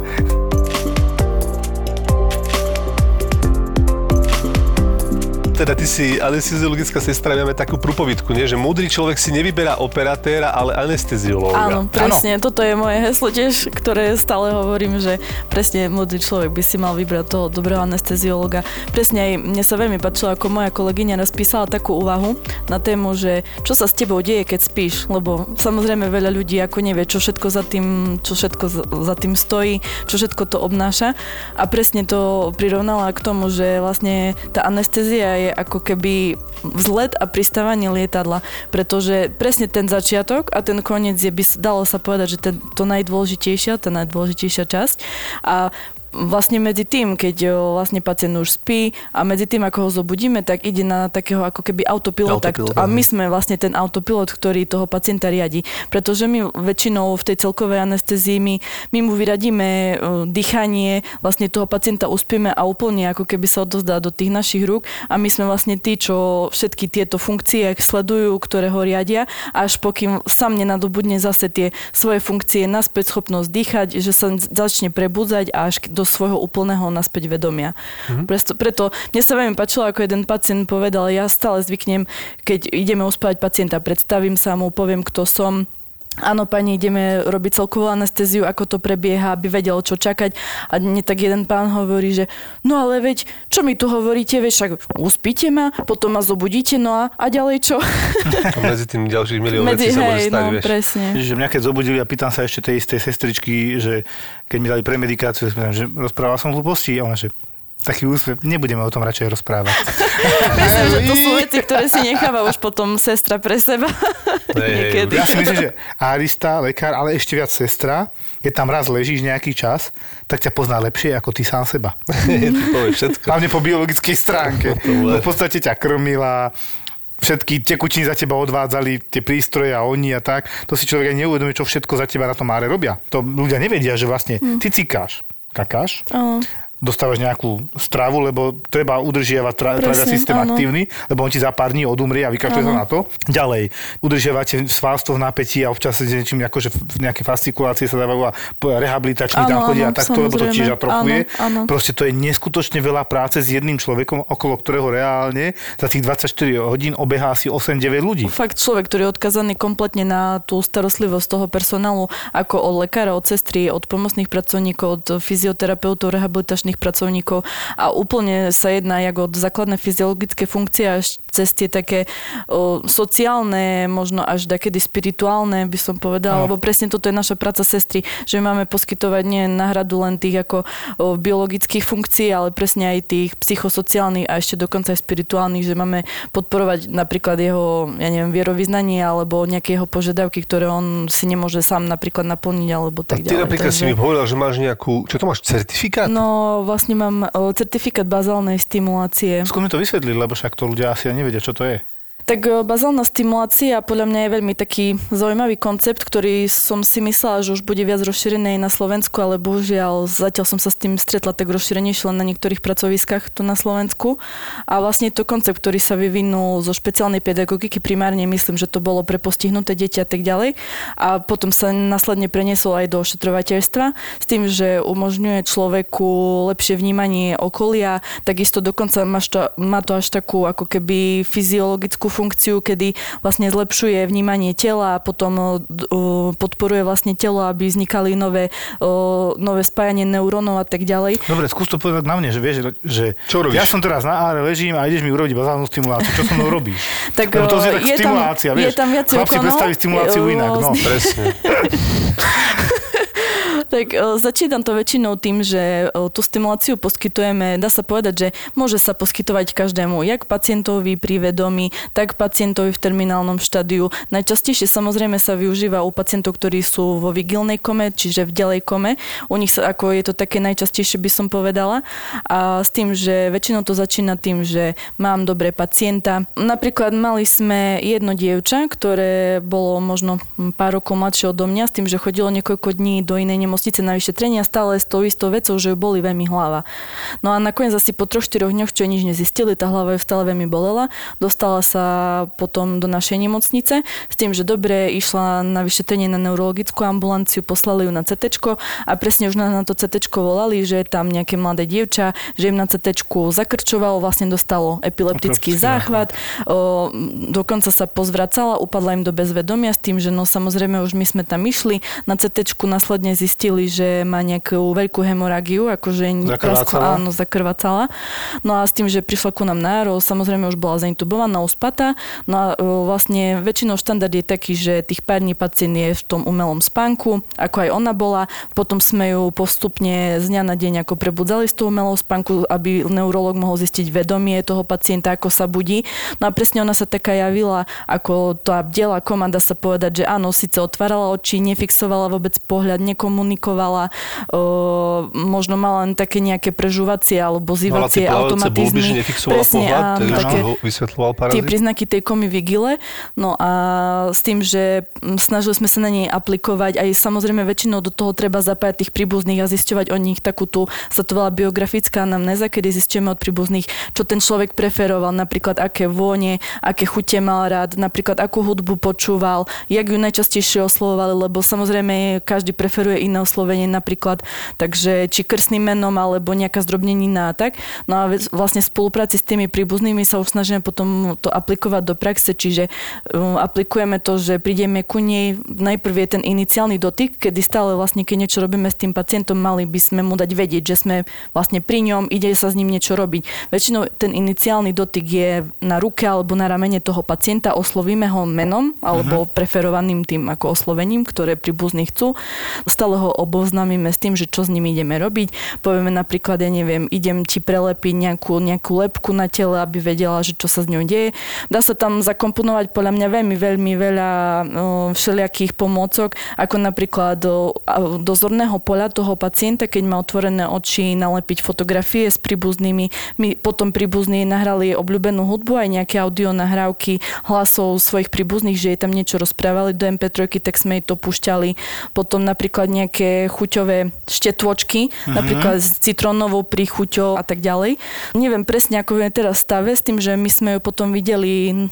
teda ty si anesteziologická sestra, máme takú prúpovidku, nie? že múdry človek si nevyberá operatéra, ale anesteziológa. Áno, presne, ano. toto je moje heslo tiež, ktoré stále hovorím, že presne múdry človek by si mal vybrať toho dobrého anesteziológa. Presne aj mne sa veľmi páčilo, ako moja kolegyňa raz písala takú úvahu na tému, že čo sa s tebou deje, keď spíš, lebo samozrejme veľa ľudí ako nevie, čo všetko za tým, čo všetko za tým stojí, čo všetko to obnáša a presne to prirovnala k tomu, že vlastne tá anestézia je je ako keby vzlet a pristávanie lietadla, pretože presne ten začiatok a ten koniec je, by dalo sa povedať, že ten, to najdôležitejšia, tá najdôležitejšia časť. A vlastne medzi tým, keď vlastne pacient už spí a medzi tým, ako ho zobudíme, tak ide na takého ako keby autopilota. Autopilot, a my sme vlastne ten autopilot, ktorý toho pacienta riadi. Pretože my väčšinou v tej celkovej anestezii my, my mu vyradíme dýchanie, vlastne toho pacienta uspieme a úplne ako keby sa odozdá do tých našich rúk a my sme vlastne tí, čo všetky tieto funkcie sledujú, ktoré ho riadia, až pokým sám nenadobudne zase tie svoje funkcie, naspäť schopnosť dýchať, že sa začne prebudzať a až do svojho úplného naspäť vedomia. Mm-hmm. Preto, preto mne sa veľmi páčilo, ako jeden pacient povedal, ja stále zvyknem, keď ideme uspávať pacienta, predstavím sa mu, poviem, kto som, Áno, pani, ideme robiť celkovú anestéziu, ako to prebieha, aby vedel, čo čakať. A nie tak jeden pán hovorí, že no ale veď, čo mi tu hovoríte, veď však uspíte ma, potom ma zobudíte, no a, a ďalej čo? A medzi tým ďalších milión vecí sa môže stať, no, vieš. presne. Že mňa keď zobudili a pýtam sa ešte tej istej sestričky, že keď mi dali premedikáciu, že rozprával som hlúposti a ona, že taký úsmev. Nebudeme o tom radšej rozprávať. Myslím, že to sú veci, ktoré si necháva už potom sestra pre seba. Niekedy. Ja si myslím, že arista, lekár, ale ešte viac sestra, keď tam raz ležíš nejaký čas, tak ťa pozná lepšie ako ty sám seba. to je všetko. Hlavne po biologickej stránke. No, v podstate ťa krmila, všetky tekutiny za teba odvádzali, tie prístroje a oni a tak. To si človek aj neuvedomuje, čo všetko za teba na tom áre robia. To ľudia nevedia, že vlastne hm. ty cikáš, kakáš, uh dostávaš nejakú stravu, lebo treba udržiavať tra- systém áno. aktívny, lebo on ti za pár dní odumrie a vykašľuje sa na to. Ďalej, udržiavate svalstvo v napätí a občas sa niečím, akože nejaké fascikulácie sa dávajú a rehabilitační tam chodia a takto, lebo to tiež atrofuje. Áno, áno. Proste to je neskutočne veľa práce s jedným človekom, okolo ktorého reálne za tých 24 hodín obehá asi 8-9 ľudí. Fakt človek, ktorý je odkazaný kompletne na tú starostlivosť toho personálu, ako od lekára, od sestry, od pomocných pracovníkov, od fyzioterapeutov, rehabilitačných zdravotných pracovníkov a úplne sa jedná jak od základné fyziologické funkcie až cez tie také o, sociálne, možno až takedy spirituálne, by som povedala, no. lebo presne toto je naša práca sestry, že máme poskytovať nie náhradu len tých ako o, biologických funkcií, ale presne aj tých psychosociálnych a ešte dokonca aj spirituálnych, že máme podporovať napríklad jeho, ja neviem, vierovýznanie alebo nejaké jeho požiadavky, ktoré on si nemôže sám napríklad naplniť alebo tak ďalej. Ty napríklad Takže... si mi povedal, že máš nejakú, čo to máš, certifikát? No, vlastne mám certifikát bazálnej stimulácie. Skús mi to vysvetliť, lebo však to ľudia asi ani nevedia, čo to je. Tak e, bazálna stimulácia podľa mňa je veľmi taký zaujímavý koncept, ktorý som si myslela, že už bude viac rozšírený na Slovensku, ale bohužiaľ zatiaľ som sa s tým stretla tak rozšírenejšie len na niektorých pracoviskách tu na Slovensku. A vlastne to koncept, ktorý sa vyvinul zo špeciálnej pedagogiky, primárne myslím, že to bolo pre postihnuté deti a tak ďalej. A potom sa následne preniesol aj do ošetrovateľstva s tým, že umožňuje človeku lepšie vnímanie okolia, takisto dokonca má to až takú ako keby fyziologickú funkciu, kedy vlastne zlepšuje vnímanie tela a potom podporuje vlastne telo, aby vznikali nové, nové spájanie neurónov a tak ďalej. Dobre, skús to povedať na mne, že vieš, že Čo robíš? ja som teraz na áre, ležím a ideš mi urobiť bazálnu stimuláciu. Čo so mnou robíš? Tak, Lebo to je tak je tam- stimulácia, je vieš. tam viacej Chlap si úkonov. predstaví stimuláciu inak, no. Presne. Tak e, začínam to väčšinou tým, že e, tú stimuláciu poskytujeme, dá sa povedať, že môže sa poskytovať každému, jak pacientovi pri vedomí, tak pacientovi v terminálnom štádiu. Najčastejšie samozrejme sa využíva u pacientov, ktorí sú vo vigilnej kome, čiže v ďalej kome. U nich sa, ako je to také najčastejšie, by som povedala. A s tým, že väčšinou to začína tým, že mám dobré pacienta. Napríklad mali sme jedno dievča, ktoré bolo možno pár rokov mladšie odo mňa, s tým, že chodilo niekoľko dní do inej nemocnice na vyšetrenia stále s tou istou vecou, že ju boli veľmi hlava. No a nakoniec asi po troch, štyroch dňoch, čo nič nezistili, tá hlava ju stále veľmi bolela, dostala sa potom do našej nemocnice s tým, že dobre išla na vyšetrenie na neurologickú ambulanciu, poslali ju na CT a presne už na, to CT volali, že je tam nejaké mladé dievča, že im na CT zakrčovalo, vlastne dostalo epileptický Epileptický záchvat, o, dokonca sa pozvracala, upadla im do bezvedomia s tým, že no samozrejme už my sme tam išli, na CT následne zistili, že má nejakú veľkú hemoragiu, akože Zakrvácala? áno, zakrvácala. No a s tým, že prišla ku nám na ERO, samozrejme už bola zaintubovaná, uspatá. No a o, vlastne väčšinou štandard je taký, že tých pár dní pacient je v tom umelom spánku, ako aj ona bola. Potom sme ju postupne z dňa na deň ako prebudzali z toho umelého spánku, aby neurolog mohol zistiť vedomie toho pacienta, ako sa budí. No a presne ona sa taká javila, ako tá bdela komanda sa povedať, že áno, síce otvárala oči, nefixovala vôbec pohľad, nekomunikovala, o, možno mala len také nejaké prežúvacie alebo zývacie automatizmy. Presne, pohľad, takže také- tie príznaky tej komy vigile. No a s tým, že snažili sme sa na nej aplikovať, aj samozrejme väčšinou do toho treba zapájať tých príbuzných a zisťovať o nich takú tú, sa to volá biografická anamnéza, kedy zistíme od príbuzných, čo ten človek preferoval, napríklad aké vône, aké chute mal rád, napríklad akú hudbu počúval, jak ju najčastejšie oslovovali, lebo samozrejme každý preferuje iné oslovenie napríklad, takže či krstným menom alebo nejaká zdrobnenina a tak. No a vlastne v spolupráci s tými príbuznými sa už snažíme potom to aplikovať do praxe, čiže um, aplikujeme to, že prídeme ku nej, najprv je ten iniciálny dotyk, kedy stále vlastne, keď niečo robíme s tým pacientom, mali by sme mu dať vedieť, že sme vlastne pri ňom, ide sa s ním niečo robiť. Väčšinou ten iniciálny dotyk je na ruke alebo na ramene toho pacienta, oslovíme ho menom alebo preferovaným tým ako oslovením, ktoré príbuzní chcú. Stále ho oboznámime s tým, že čo s ním ideme robiť. Povieme napríklad, ja neviem, idem ti prelepiť nejakú, nejakú lepku na tele, aby vedela, že čo sa s ňou deje. Dá sa tam zakomponovať podľa mňa veľmi, veľmi veľa všelijakých pomôcok, ako napríklad do, a- do zorného poľa toho pacienta, keď má otvorené oči, nalepiť fotografie s príbuznými. My potom príbuzní nahrali obľúbenú hudbu, aj nejaké audio nahrávky hlasov svojich príbuzných, že jej tam niečo rozprávali do MP3, tak sme jej to púšťali. Potom napríklad nejaké chuťové štetôčky, napríklad s citrónovou príchuťou a tak ďalej. Neviem presne, ako je teraz stave, s tým, že my sme ju potom videli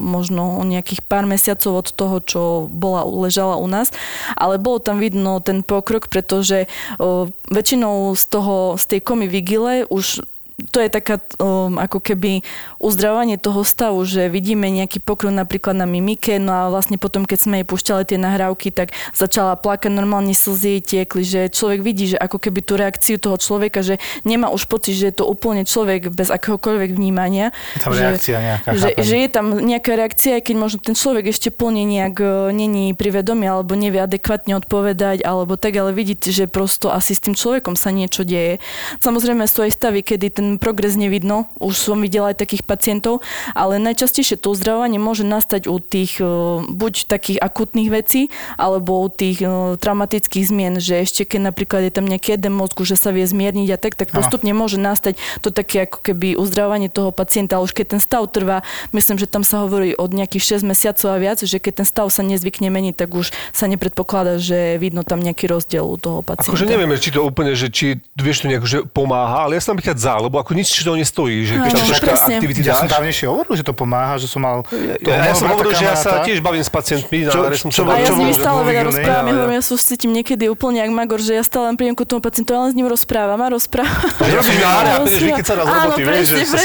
možno o nejakých pár mesiacov od toho, čo bola, ležala u nás, ale bolo tam vidno ten pokrok, pretože o, väčšinou z toho, z tej komy vigile už to je taká um, ako keby uzdravovanie toho stavu, že vidíme nejaký pokrok napríklad na mimike, no a vlastne potom, keď sme jej púšťali tie nahrávky, tak začala plakať, normálne slzy jej tiekli, že človek vidí, že ako keby tú reakciu toho človeka, že nemá už pocit, že je to úplne človek bez akéhokoľvek vnímania. Je tam že, reakcia nejaká, že, chápem. že je tam nejaká reakcia, aj keď možno ten človek ešte plne nejak e, není pri vedomí, alebo nevie adekvátne odpovedať, alebo tak, ale vidíte, že prosto asi s tým človekom sa niečo deje. Samozrejme sú aj stavy, kedy ten ten progres nevidno. Už som videla aj takých pacientov, ale najčastejšie to uzdravovanie môže nastať u tých e, buď takých akutných vecí, alebo u tých e, traumatických zmien, že ešte keď napríklad je tam nejaký jeden mozgu, že sa vie zmierniť a tak, tak postupne môže nastať to také ako keby uzdravovanie toho pacienta, ale už keď ten stav trvá, myslím, že tam sa hovorí od nejakých 6 mesiacov a viac, že keď ten stav sa nezvykne meniť, tak už sa nepredpokladá, že vidno tam nejaký rozdiel u toho pacienta. Akože nevieme, či to úplne, že či vieš to nejako, že pomáha, ale ja som napríklad za, lebo ako nič to nestojí, že keď tam troška presne. aktivity Ja som dávnejšie hovoril, že to pomáha, že som mal... toho Ja, ja som hovoril, že ja sa tiež bavím s pacientmi, Čo- ale som čo- sa A ja čo s nimi stále veľa rozprávam, ja Ja, ja sa cítim niekedy úplne jak Magor, že ja stále len prídem ku tomu pacientu a len s ním rozprávam a rozprávam. Že robíš na áre a prídeš vykecať z roboty, vieš, že sa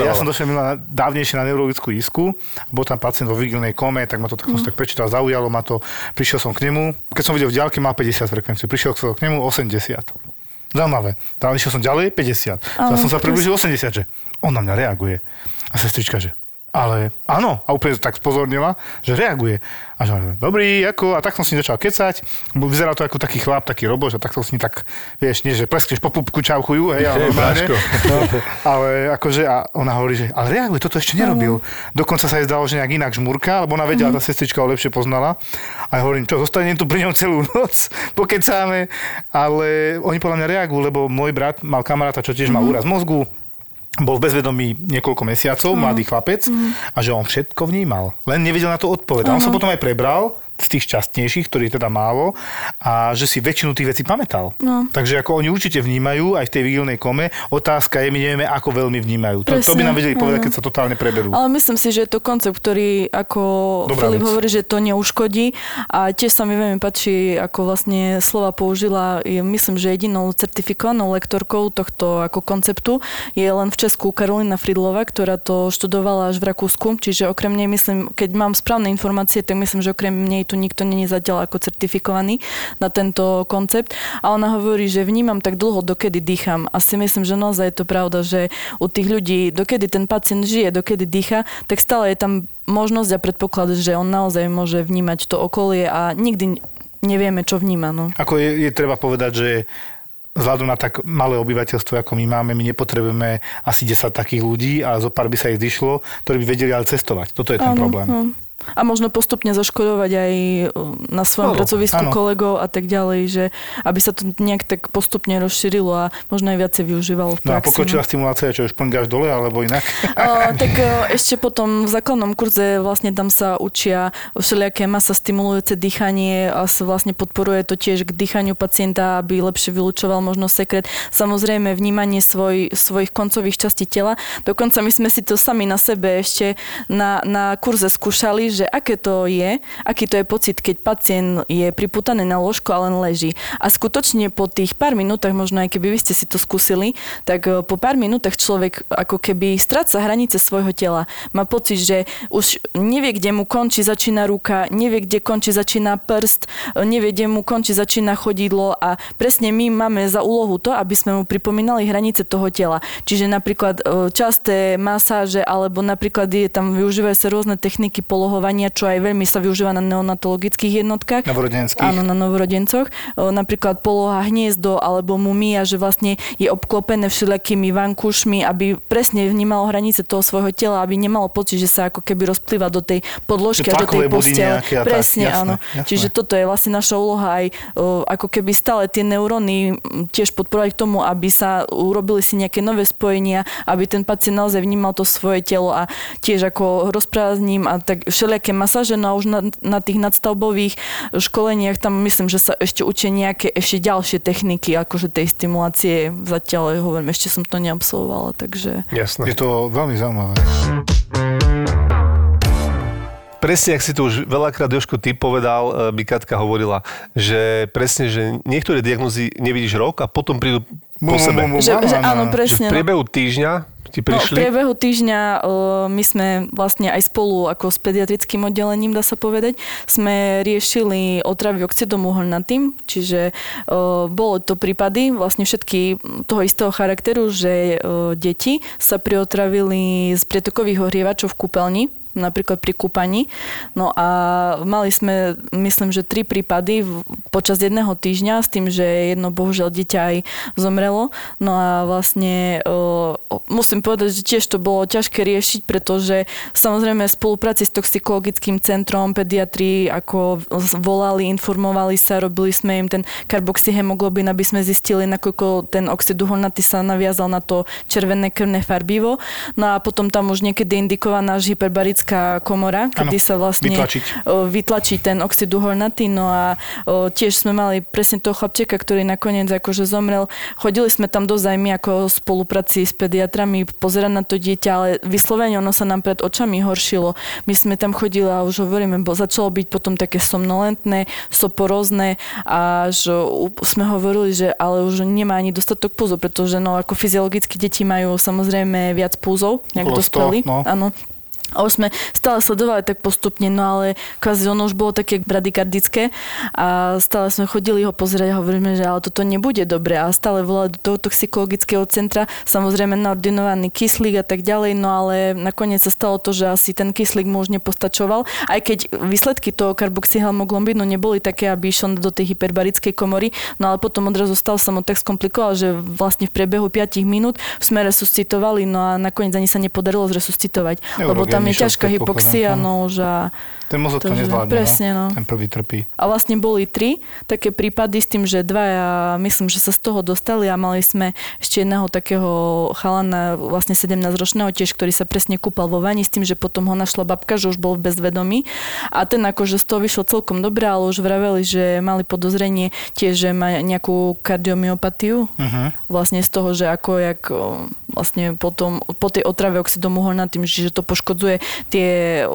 ja som došiel dávnejšie na neurologickú isku, bol tam pacient vo vigilnej kome, tak ma to tak, som si tak prečítal, zaujalo ma to, prišiel som k nemu, keď som videl v ďalke, mal 50 frekvenciu, prišiel som k nemu 80. Zaujímavé. Tam išiel som ďalej, 50. Áno, som sa približil 80, že on na mňa reaguje. A sestrička, že ale áno, a úplne tak spozornila, že reaguje. A že dobrý, ako, a tak som s ním začal kecať. Bo Vyzerá to ako taký chlap, taký roboš, a tak som s ním tak, vieš, nie, že pleskneš po pupku, čauchujú, hej, ale normálne. No, ale akože, a ona hovorí, že ale reaguje, toto ešte nerobil. Dokonca sa jej zdalo, že nejak inak žmurka, lebo ona vedela, tá sestrička ho lepšie poznala. A ja hovorím, čo, zostanem tu pri ňom celú noc, pokecáme, ale oni podľa mňa reagujú, lebo môj brat mal kamaráta, čo tiež mal úraz mozgu, bol v bezvedomí niekoľko mesiacov, mladý chlapec, a že on všetko vnímal. Len nevedel na to odpovedať. On sa potom aj prebral z tých šťastnejších, ktorých teda málo, a že si väčšinu tých vecí pamätal. No. Takže ako oni určite vnímajú aj v tej vigilnej kome, otázka je, my nevieme, ako veľmi vnímajú. To, to by Presne, nám vedeli povedať, áno. keď sa totálne preberú. Ale myslím si, že je to koncept, ktorý ako Dobrá Filip vec. hovorí, že to neuškodí a tiež sa mi veľmi páči, ako vlastne slova použila, je, myslím, že jedinou certifikovanou lektorkou tohto ako konceptu je len v Česku Karolina Fridlova, ktorá to študovala až v Rakúsku, čiže okrem nej myslím, keď mám správne informácie, tak myslím, že okrem nej tu nikto není zatiaľ ako certifikovaný na tento koncept. A ona hovorí, že vnímam tak dlho, dokedy dýcham. A si myslím, že naozaj je to pravda, že u tých ľudí, dokedy ten pacient žije, dokedy dýcha, tak stále je tam možnosť a predpoklad, že on naozaj môže vnímať to okolie a nikdy nevieme, čo vníma. No. Ako je, je treba povedať, že vzhľadom na tak malé obyvateľstvo, ako my máme, my nepotrebujeme asi 10 takých ľudí a zo pár by sa ich zišlo, ktorí by vedeli ale cestovať. Toto je ten Áno, problém. no. A možno postupne zaškodovať aj e, na svojom Áno, pracovisku áno. kolegov a tak ďalej, že aby sa to nejak tak postupne rozšírilo a možno aj viacej využívalo v No a praxi. pokročilá stimulácia, čo už plngáš dole, alebo inak? O, tak o, ešte potom v základnom kurze vlastne tam sa učia všelijaké masa stimulujúce dýchanie a sa vlastne podporuje to tiež k dýchaniu pacienta, aby lepšie vylúčoval možno sekret. Samozrejme vnímanie svoj, svojich koncových častí tela. Dokonca my sme si to sami na sebe ešte na, na kurze skúšali, že aké to je, aký to je pocit, keď pacient je priputaný na lôžko a len leží. A skutočne po tých pár minútach, možno aj keby vy ste si to skúsili, tak e, po pár minútach človek ako keby stráca hranice svojho tela. Má pocit, že už nevie, kde mu končí, začína ruka, nevie, kde končí, začína prst, e, nevie, kde mu končí, začína chodidlo a presne my máme za úlohu to, aby sme mu pripomínali hranice toho tela. Čiže napríklad e, časté masáže alebo napríklad je tam využívajú sa rôzne techniky polohovania, čo aj veľmi sa využíva na neonatologických jednotkách. Novorodenských. Áno, na novorodencoch. Napríklad poloha hniezdo alebo mumia, že vlastne je obklopené všelijakými vankúšmi, aby presne vnímalo hranice toho svojho tela, aby nemalo pocit, že sa ako keby rozplýva do tej podložky a do tej postele. a tak. Presne, Jasné, áno. jasné. Čiže toto je vlastne naša úloha aj ako keby stále tie neuróny tiež podporovať k tomu, aby sa urobili si nejaké nové spojenia, aby ten pacient naozaj vnímal to svoje telo a tiež ako rozprávať s ním a tak všelijaké masáže, no a už na, na tých nadstavbových školeniach tam myslím, že sa ešte učia nejaké ešte ďalšie techniky, akože tej stimulácie. Zatiaľ hovorím, ešte som to neabsolvovala, takže... Jasné. Je to veľmi zaujímavé. Presne, ak si to už veľakrát Joško ty povedal, e, by Katka hovorila, že presne, že niektoré diagnózy nevidíš rok a potom prídu po sebe. Mu, mu, mu, Že, že áno. áno, Že presne. v no. priebehu týždňa ti No, v prišli. priebehu týždňa uh, my sme vlastne aj spolu ako s pediatrickým oddelením, dá sa povedať, sme riešili otravy oxidom uholnatým, čiže uh, bolo to prípady vlastne všetky toho istého charakteru, že uh, deti sa priotravili z prietokových ohrievačov v kúpeľni, napríklad pri kúpaní. No a mali sme, myslím, že tri prípady počas jedného týždňa s tým, že jedno bohužiaľ dieťa aj zomrelo. No a vlastne o, musím povedať, že tiež to bolo ťažké riešiť, pretože samozrejme v spolupráci s toxikologickým centrom pediatri ako volali, informovali sa, robili sme im ten karboxyhemoglobin, aby sme zistili, nakoľko ten oxid uholnatý sa naviazal na to červené krvné farbivo. No a potom tam už niekedy indikovaná až hyperbarická komora, kedy sa vlastne vytlačiť. vytlačí ten oxid uholnatý. No a o, tiež sme mali presne toho chlapčeka, ktorý nakoniec akože zomrel. Chodili sme tam dosť aj my ako spolupráci s pediatrami pozerať na to dieťa, ale vyslovene ono sa nám pred očami horšilo. My sme tam chodili a už hovoríme, bo začalo byť potom také somnolentné, soporózne a že sme hovorili, že ale už nemá ani dostatok púzov, pretože no ako fyziologicky deti majú samozrejme viac púzov, nejak Okolo 100, dospelí. no. Áno. A už sme stále sledovali tak postupne, no ale kvázi ono už bolo také bradykardické a stále sme chodili ho pozrieť a hovoríme, že ale toto nebude dobre a stále volali do toho toxikologického centra, samozrejme naordinovaný kyslík a tak ďalej, no ale nakoniec sa stalo to, že asi ten kyslík mu už nepostačoval, aj keď výsledky toho karboxyhemoglobinu neboli také, aby išiel do tej hyperbarickej komory, no ale potom odrazu stal sa mu tak skomplikoval, že vlastne v priebehu 5 minút sme resuscitovali, no a nakoniec ani sa nepodarilo zresuscitovať, lebo tam je Neurogénny šok, ťažká hypoxia, no. no a Ten mozog to Takže nezvládne, presne, no. Ten prvý trpí. a vlastne boli tri také prípady s tým, že dvaja, myslím, že sa z toho dostali a mali sme ešte jedného takého chalana, vlastne 17-ročného tiež, ktorý sa presne kúpal vo vani s tým, že potom ho našla babka, že už bol v bezvedomí. A ten akože z toho vyšiel celkom dobre, ale už vraveli, že mali podozrenie tiež, že má nejakú kardiomyopatiu. Uh-huh. Vlastne z toho, že ako jak vlastne potom po tej otrave oxidom uholnatým, že to poškodzuje tie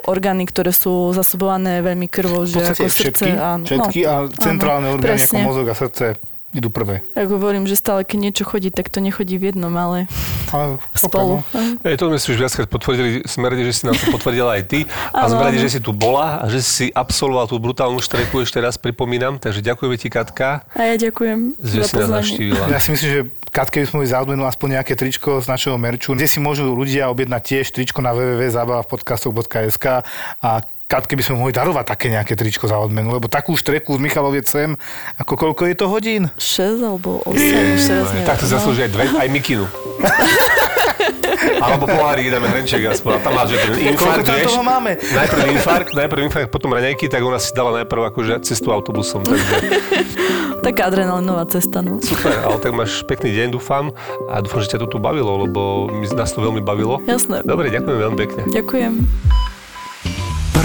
orgány, ktoré sú zasobované veľmi krvou, že ako srdce. všetky, áno. všetky a Áno, centrálne orgány ako presne. mozog a srdce idú prvé. Ja hovorím, že stále keď niečo chodí, tak to nechodí v jednom, ale Ale spolu. no. Ej, to sme si už viackrát potvrdili, sme radi, že si nám to potvrdila aj ty. A sme radi, že si tu bola a že si absolvoval tú brutálnu štreku, ešte raz pripomínam. Takže ďakujeme ti, Katka, A ja ďakujem že za si nás navštívila. Ja si myslím, že Katke by sme mohli za odmenu aspoň nejaké tričko z našeho merču, kde si môžu ľudia objednať tiež tričko na www.zabavavpodcastoch.sk a Katke by sme mohli darovať také nejaké tričko za odmenu, lebo takú štreku z Michaloviec sem, ako koľko je to hodín? 6 alebo 8, už teraz neviem. Tak to zaslúži aj dve, aj mikinu. Alebo pohárik, dáme hrnček aspoň. A tam máš, že ten infarkt, vieš. toho máme? Najprv infarkt, najprv infarkt, potom raňajky, tak ona si dala najprv akože cestu autobusom. Takže Taká adrenalinová cesta, no. super, ale tak máš pekný deň, dúfam. A dúfam, že ťa to tu bavilo, lebo my- nás to veľmi bavilo. Jasné. Dobre, ďakujem veľmi pekne. Ďakujem.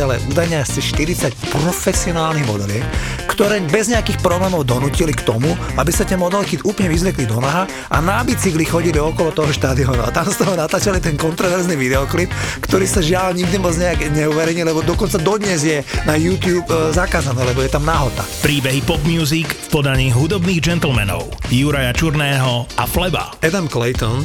ale údajne asi 40 profesionálnych modeliek, ktoré bez nejakých problémov donútili k tomu, aby sa tie modelky úplne vyzvekli do naha a na bicykli chodili okolo toho štadiónu. A tam z toho natáčali ten kontroverzný videoklip, ktorý sa žiaľ nikdy moc nejak neuverejnil, lebo dokonca dodnes je na YouTube e, zakázané, lebo je tam nahota. Príbehy pop music v podaní hudobných gentlemanov Juraja Čurného a Fleba. Adam Clayton,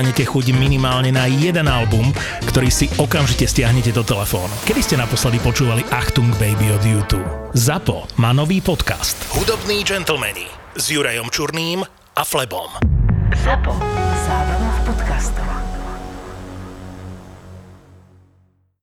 dostanete chuť minimálne na jeden album, ktorý si okamžite stiahnete do telefónu. Kedy ste naposledy počúvali Achtung Baby od YouTube? ZAPO má nový podcast. Hudobní džentlmeni s Jurajom Čurným a Flebom. ZAPO. Zábrná v podcastovách.